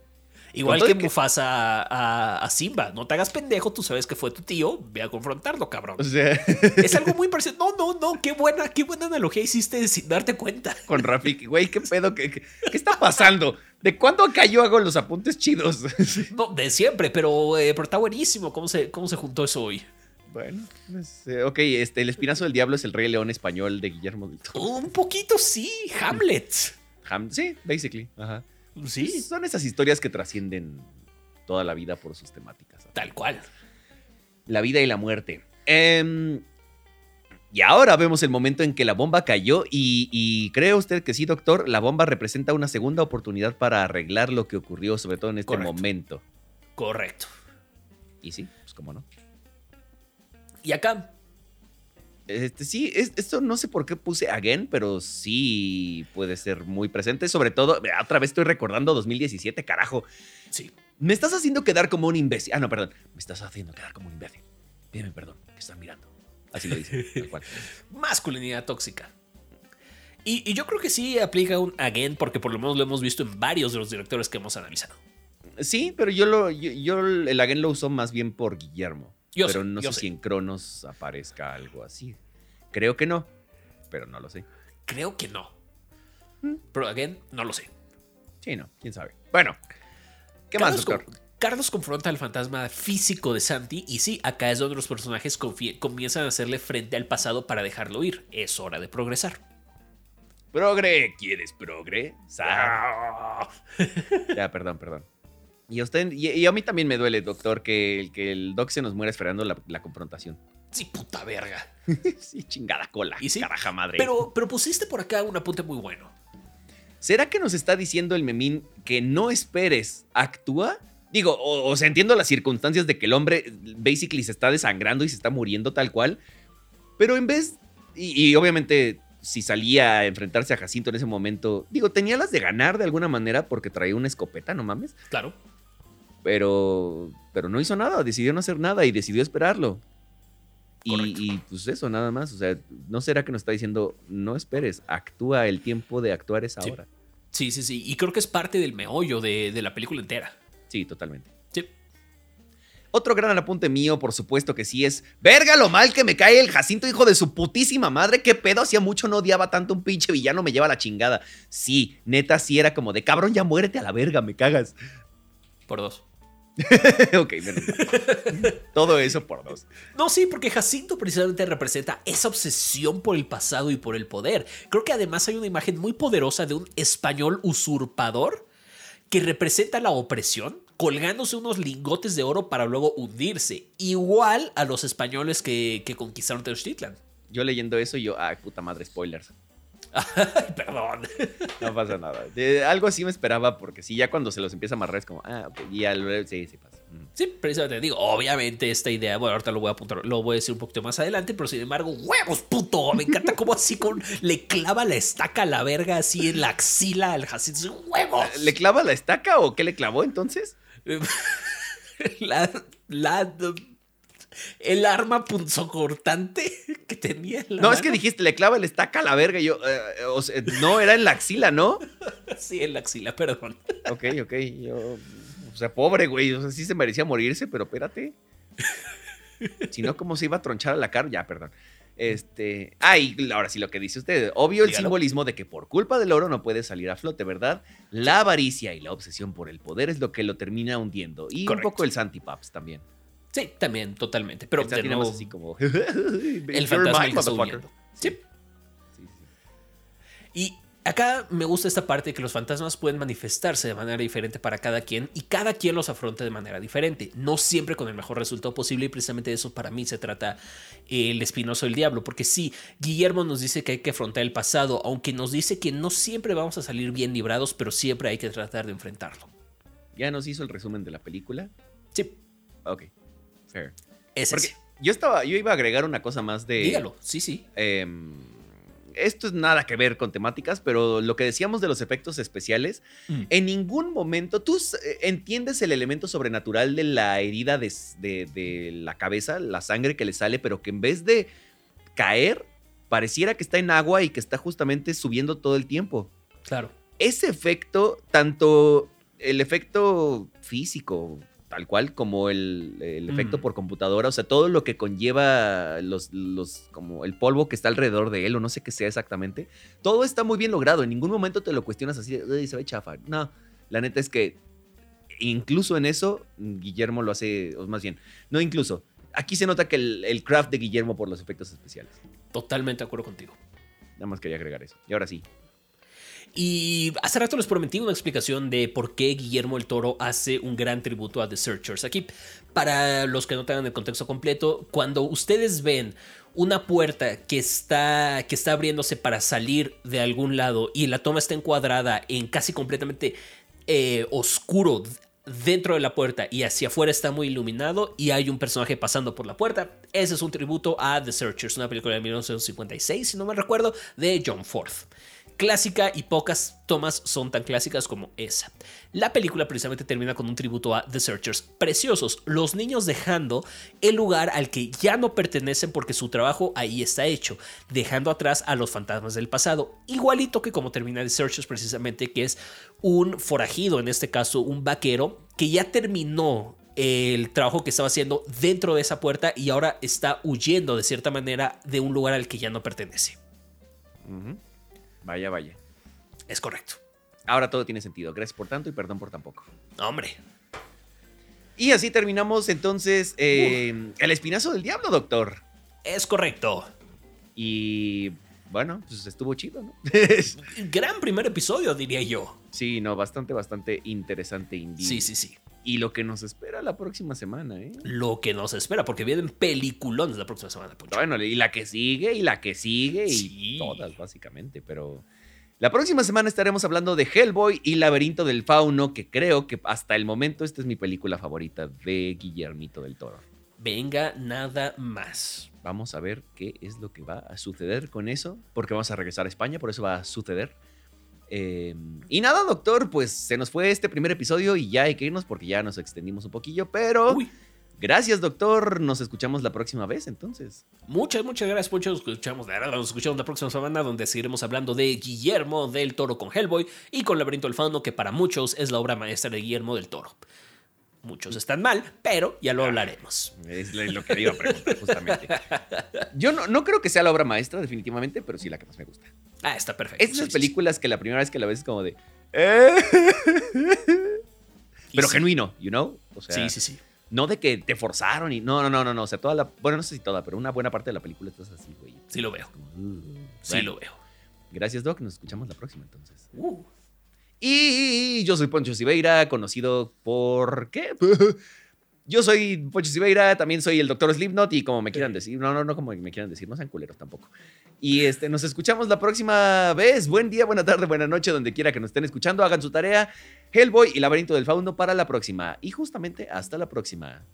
Igual que Mufasa a, a- a Simba. No te hagas pendejo, tú sabes que fue tu tío, ve a confrontarlo, cabrón. O sea, Es algo muy parecido. No, no, no, qué buena, qué buena analogía hiciste sin darte cuenta. con Rafiki, güey, ¿qué pedo? ¿Qué, qué, qué está pasando? ¿De cuándo acá yo hago los apuntes chidos? No, de siempre, pero, eh, pero está buenísimo cómo se, cómo se juntó eso hoy. Bueno, pues, eh, ok, este, El Espinazo del Diablo es el Rey León español de Guillermo del Toro. Un poquito sí, Hamlet. Ham- sí, basically. Ajá. Sí, Son esas historias que trascienden toda la vida por sus temáticas. tal cual. La vida y la muerte. Em, y ahora vemos el momento en que la bomba cayó y, y cree usted que sí, doctor, la bomba representa una segunda oportunidad para arreglar lo que ocurrió, sobre todo en este Correcto. momento. Correcto. Y sí, pues cómo no. Y acá, Este, sí, es- esto no sé por qué puse again, pero sí puede ser muy presente. Sobre todo, otra vez estoy recordando 2017, carajo. sí. Me estás haciendo quedar como un imbécil. Ah, no, perdón. Me estás haciendo quedar como un imbécil. Pídeme perdón, que están mirando. Así lo dice, tal cual. Masculinidad tóxica. Y, y yo creo que sí aplica un again, porque por lo menos lo hemos visto en varios de los directores que hemos analizado. Sí, pero yo lo, yo, yo el again lo uso más bien por Guillermo. Yo pero sé, no yo sé sé. si en Cronos aparezca algo así. Creo que no, pero no lo sé. Creo que no. Mm. Pero again, no lo sé. Sí, no, quién sabe. Bueno, ¿qué más, Carlos, doctor? con- Carlos confronta al fantasma físico de Santi y sí, acá es donde los personajes comienzan a hacerle frente al pasado para dejarlo ir. Es hora de progresar. Progre, ¿quieres progre? Ya, perdón, perdón. Y a usted, y, y a mí también me duele, doctor, que, el- que el doc se nos muera esperando la, la confrontación. Sí, puta verga. sí, chingada cola. ¿Y sí? Caraja madre. Pero, pero pusiste por acá un apunte muy bueno. ¿Será que nos está diciendo el memín que no esperes? ¿Actúa? Digo, o, o sea, entiendo las circunstancias de que el hombre basically se está desangrando y se está muriendo tal cual. Pero en vez. Y, y obviamente, si salía a enfrentarse a Jacinto en ese momento, digo, tenía las de ganar de alguna manera porque traía una escopeta, no mames. Claro. Pero. Pero no hizo nada, decidió no hacer nada y decidió esperarlo. Y, y, pues eso, nada más. O sea, ¿no será que nos está diciendo, no esperes, actúa, el tiempo de actuar es Sí. ahora? Sí, sí, sí. Y creo que es parte del meollo de, de la película entera. Sí, totalmente. Sí. Otro gran apunte mío, por supuesto que sí, es. ¡Verga lo mal que me cae el Jacinto, hijo de su putísima madre! ¿Qué pedo? Hacía mucho no odiaba tanto un pinche villano, me lleva la chingada. Sí, neta, sí era como de cabrón, ya muérete a la verga, me cagas. Por dos. ok. Todo eso por dos. No, sí, porque Jacinto precisamente representa esa obsesión por el pasado y por el poder. Creo que además hay una imagen muy poderosa de un español usurpador que representa la opresión, colgándose unos lingotes de oro para luego hundirse, igual a los españoles que, que conquistaron Tenochtitlan. Yo leyendo eso, yo, ay, puta madre, spoilers. Perdón. No pasa nada. De- algo así me esperaba, porque sí, ya cuando se los empieza a amarrar es como, ah, y ya sí, sí pasa. Mm. Sí, precisamente digo, obviamente esta idea, bueno, ahorita lo voy a apuntar, lo voy a decir un poquito más adelante, pero sin embargo, huevos, puto, me encanta cómo así con le clava la estaca a la verga así en la axila al Jacinto, huevos. ¿Le clava la estaca o qué le clavó entonces? la, la, el arma punzocortante que tenía en la No, es que dijiste, le clava la estaca a la verga. Y yo, eh, eh, o sea, no, era en la axila, ¿no? Sí, en la axila, perdón. Ok, ok. Yo, o sea, pobre, güey. O sea, sí se merecía morirse, pero espérate. Si no, ¿cómo se iba a tronchar a la cara? Ya, perdón. Este. Ay, ahora sí lo que dice usted. Obvio el Dígalo. simbolismo de que por culpa del oro no puede salir a flote, ¿verdad? La avaricia y la obsesión por el poder es lo que lo termina hundiendo. Y Correcto. un poco el Santipaps también. Sí, también, totalmente. Pero de nada más nuevo, así como. el "You're fantasma que está motherfucker". huyendo. Sí. Sí, sí. Y acá me gusta esta parte de que los fantasmas pueden manifestarse de manera diferente para cada quien y cada quien los afronta de manera diferente, no siempre con el mejor resultado posible y precisamente de eso para mí se trata el espinoso del diablo, porque sí, Guillermo nos dice que hay que afrontar el pasado, aunque nos dice que no siempre vamos a salir bien librados, pero siempre hay que tratar de enfrentarlo. ¿Ya nos hizo el resumen de la película? Sí, Ok. Fair. es Porque ese. yo estaba, yo iba a agregar una cosa más de. Dígalo, sí, sí. em, esto es nada que ver con temáticas, pero lo que decíamos de los efectos especiales, Mm. en ningún momento tú eh, entiendes el elemento sobrenatural de la herida de, s- de- de la cabeza, la sangre que le sale, pero que en vez de caer, pareciera que está en agua y que está justamente subiendo todo el tiempo. Claro. Ese efecto, tanto el efecto físico, tal cual, como el, el efecto Mm. por computadora, o sea, todo lo que conlleva los, los, como el polvo que está alrededor de él, o no sé qué sea exactamente, todo está muy bien logrado. En ningún momento te lo cuestionas así, de, "Uy, se ve chafa. No, la neta es que incluso en eso, Guillermo lo hace, o más bien, no incluso. Aquí se nota que el, el craft de Guillermo por los efectos especiales. Totalmente de acuerdo contigo. Nada más quería agregar eso. Y ahora sí. Y hace rato les prometí una explicación de por qué Guillermo el Toro hace un gran tributo a The Searchers. Aquí, para los que no tengan el contexto completo, cuando ustedes ven una puerta que está, que está abriéndose para salir de algún lado y la toma está encuadrada en casi completamente eh, oscuro dentro de la puerta y hacia afuera está muy iluminado y hay un personaje pasando por la puerta. Ese es un tributo a The Searchers, una película de 1956, si no me recuerdo, de John Ford clásica y pocas tomas son tan clásicas como esa. La película precisamente termina con un tributo a The Searchers, preciosos, los niños dejando el lugar al que ya no pertenecen porque su trabajo ahí está hecho, dejando atrás a los fantasmas del pasado, igualito que como termina The Searchers precisamente, que es un forajido, en este caso un vaquero, que ya terminó el trabajo que estaba haciendo dentro de esa puerta y ahora está huyendo de cierta manera de un lugar al que ya no pertenece. Vaya, vaya. Es correcto. Ahora todo tiene sentido. Gracias por tanto y perdón por tampoco. Hombre, Y así terminamos entonces eh, el espinazo del diablo, doctor. es correcto. Y bueno, pues estuvo chido, ¿no? Gran primer episodio, diría yo. sí, no, bastante, bastante interesante. Sí, sí, sí. Y lo que nos espera la próxima semana, ¿eh? Lo que nos espera, porque vienen peliculones la próxima semana, Poncho. Bueno, y la que sigue, y la que sigue, y todas, básicamente, pero... La próxima semana estaremos hablando de Hellboy y Laberinto del Fauno, que creo que hasta el momento esta es mi película favorita de Guillermito del Toro. Venga, nada más. Vamos a ver qué es lo que va a suceder con eso, porque vamos a regresar a España, por eso va a suceder. Eh, y nada, doctor, pues se nos fue este primer episodio y ya hay que irnos porque ya nos extendimos un poquillo, pero Uy, gracias, doctor. Nos escuchamos la próxima vez, entonces. muchas, muchas gracias, Poncho. Nos escuchamos, nos escuchamos la próxima semana, donde seguiremos hablando de Guillermo del Toro con Hellboy y con Laberinto del Fauno, que para muchos es la obra maestra de Guillermo del Toro. Muchos están mal, pero ya lo hablaremos. Es lo que iba a preguntar, justamente. Yo no, no creo que sea la obra maestra, definitivamente, pero sí la que más me gusta. Ah, está perfecto. Es de esas películas que la primera vez que la ves es como de. "Eh". Pero sí. genuino, you know? O sea, Sí, sí, sí. No de que te forzaron y. No, no, no, no, no. O sea, toda la. Bueno, no sé si toda, pero una buena parte de la película estás así, güey. Sí lo veo. Uh, Sí bueno, lo veo. Gracias, Doc. Nos escuchamos la próxima entonces. Uh. Y yo soy Poncho Siveira, conocido por. ¿Qué? Yo soy Poncho Siveira, también soy el doctor Slipknot y como me quieran decir. No, no, no como me quieran decir, no sean culeros tampoco. Y este, nos escuchamos la próxima vez. Buen día, buena tarde, buena noche, donde quiera que nos estén escuchando. Hagan su tarea. Hellboy y Laberinto del Fauno para la próxima. Y justamente hasta la próxima.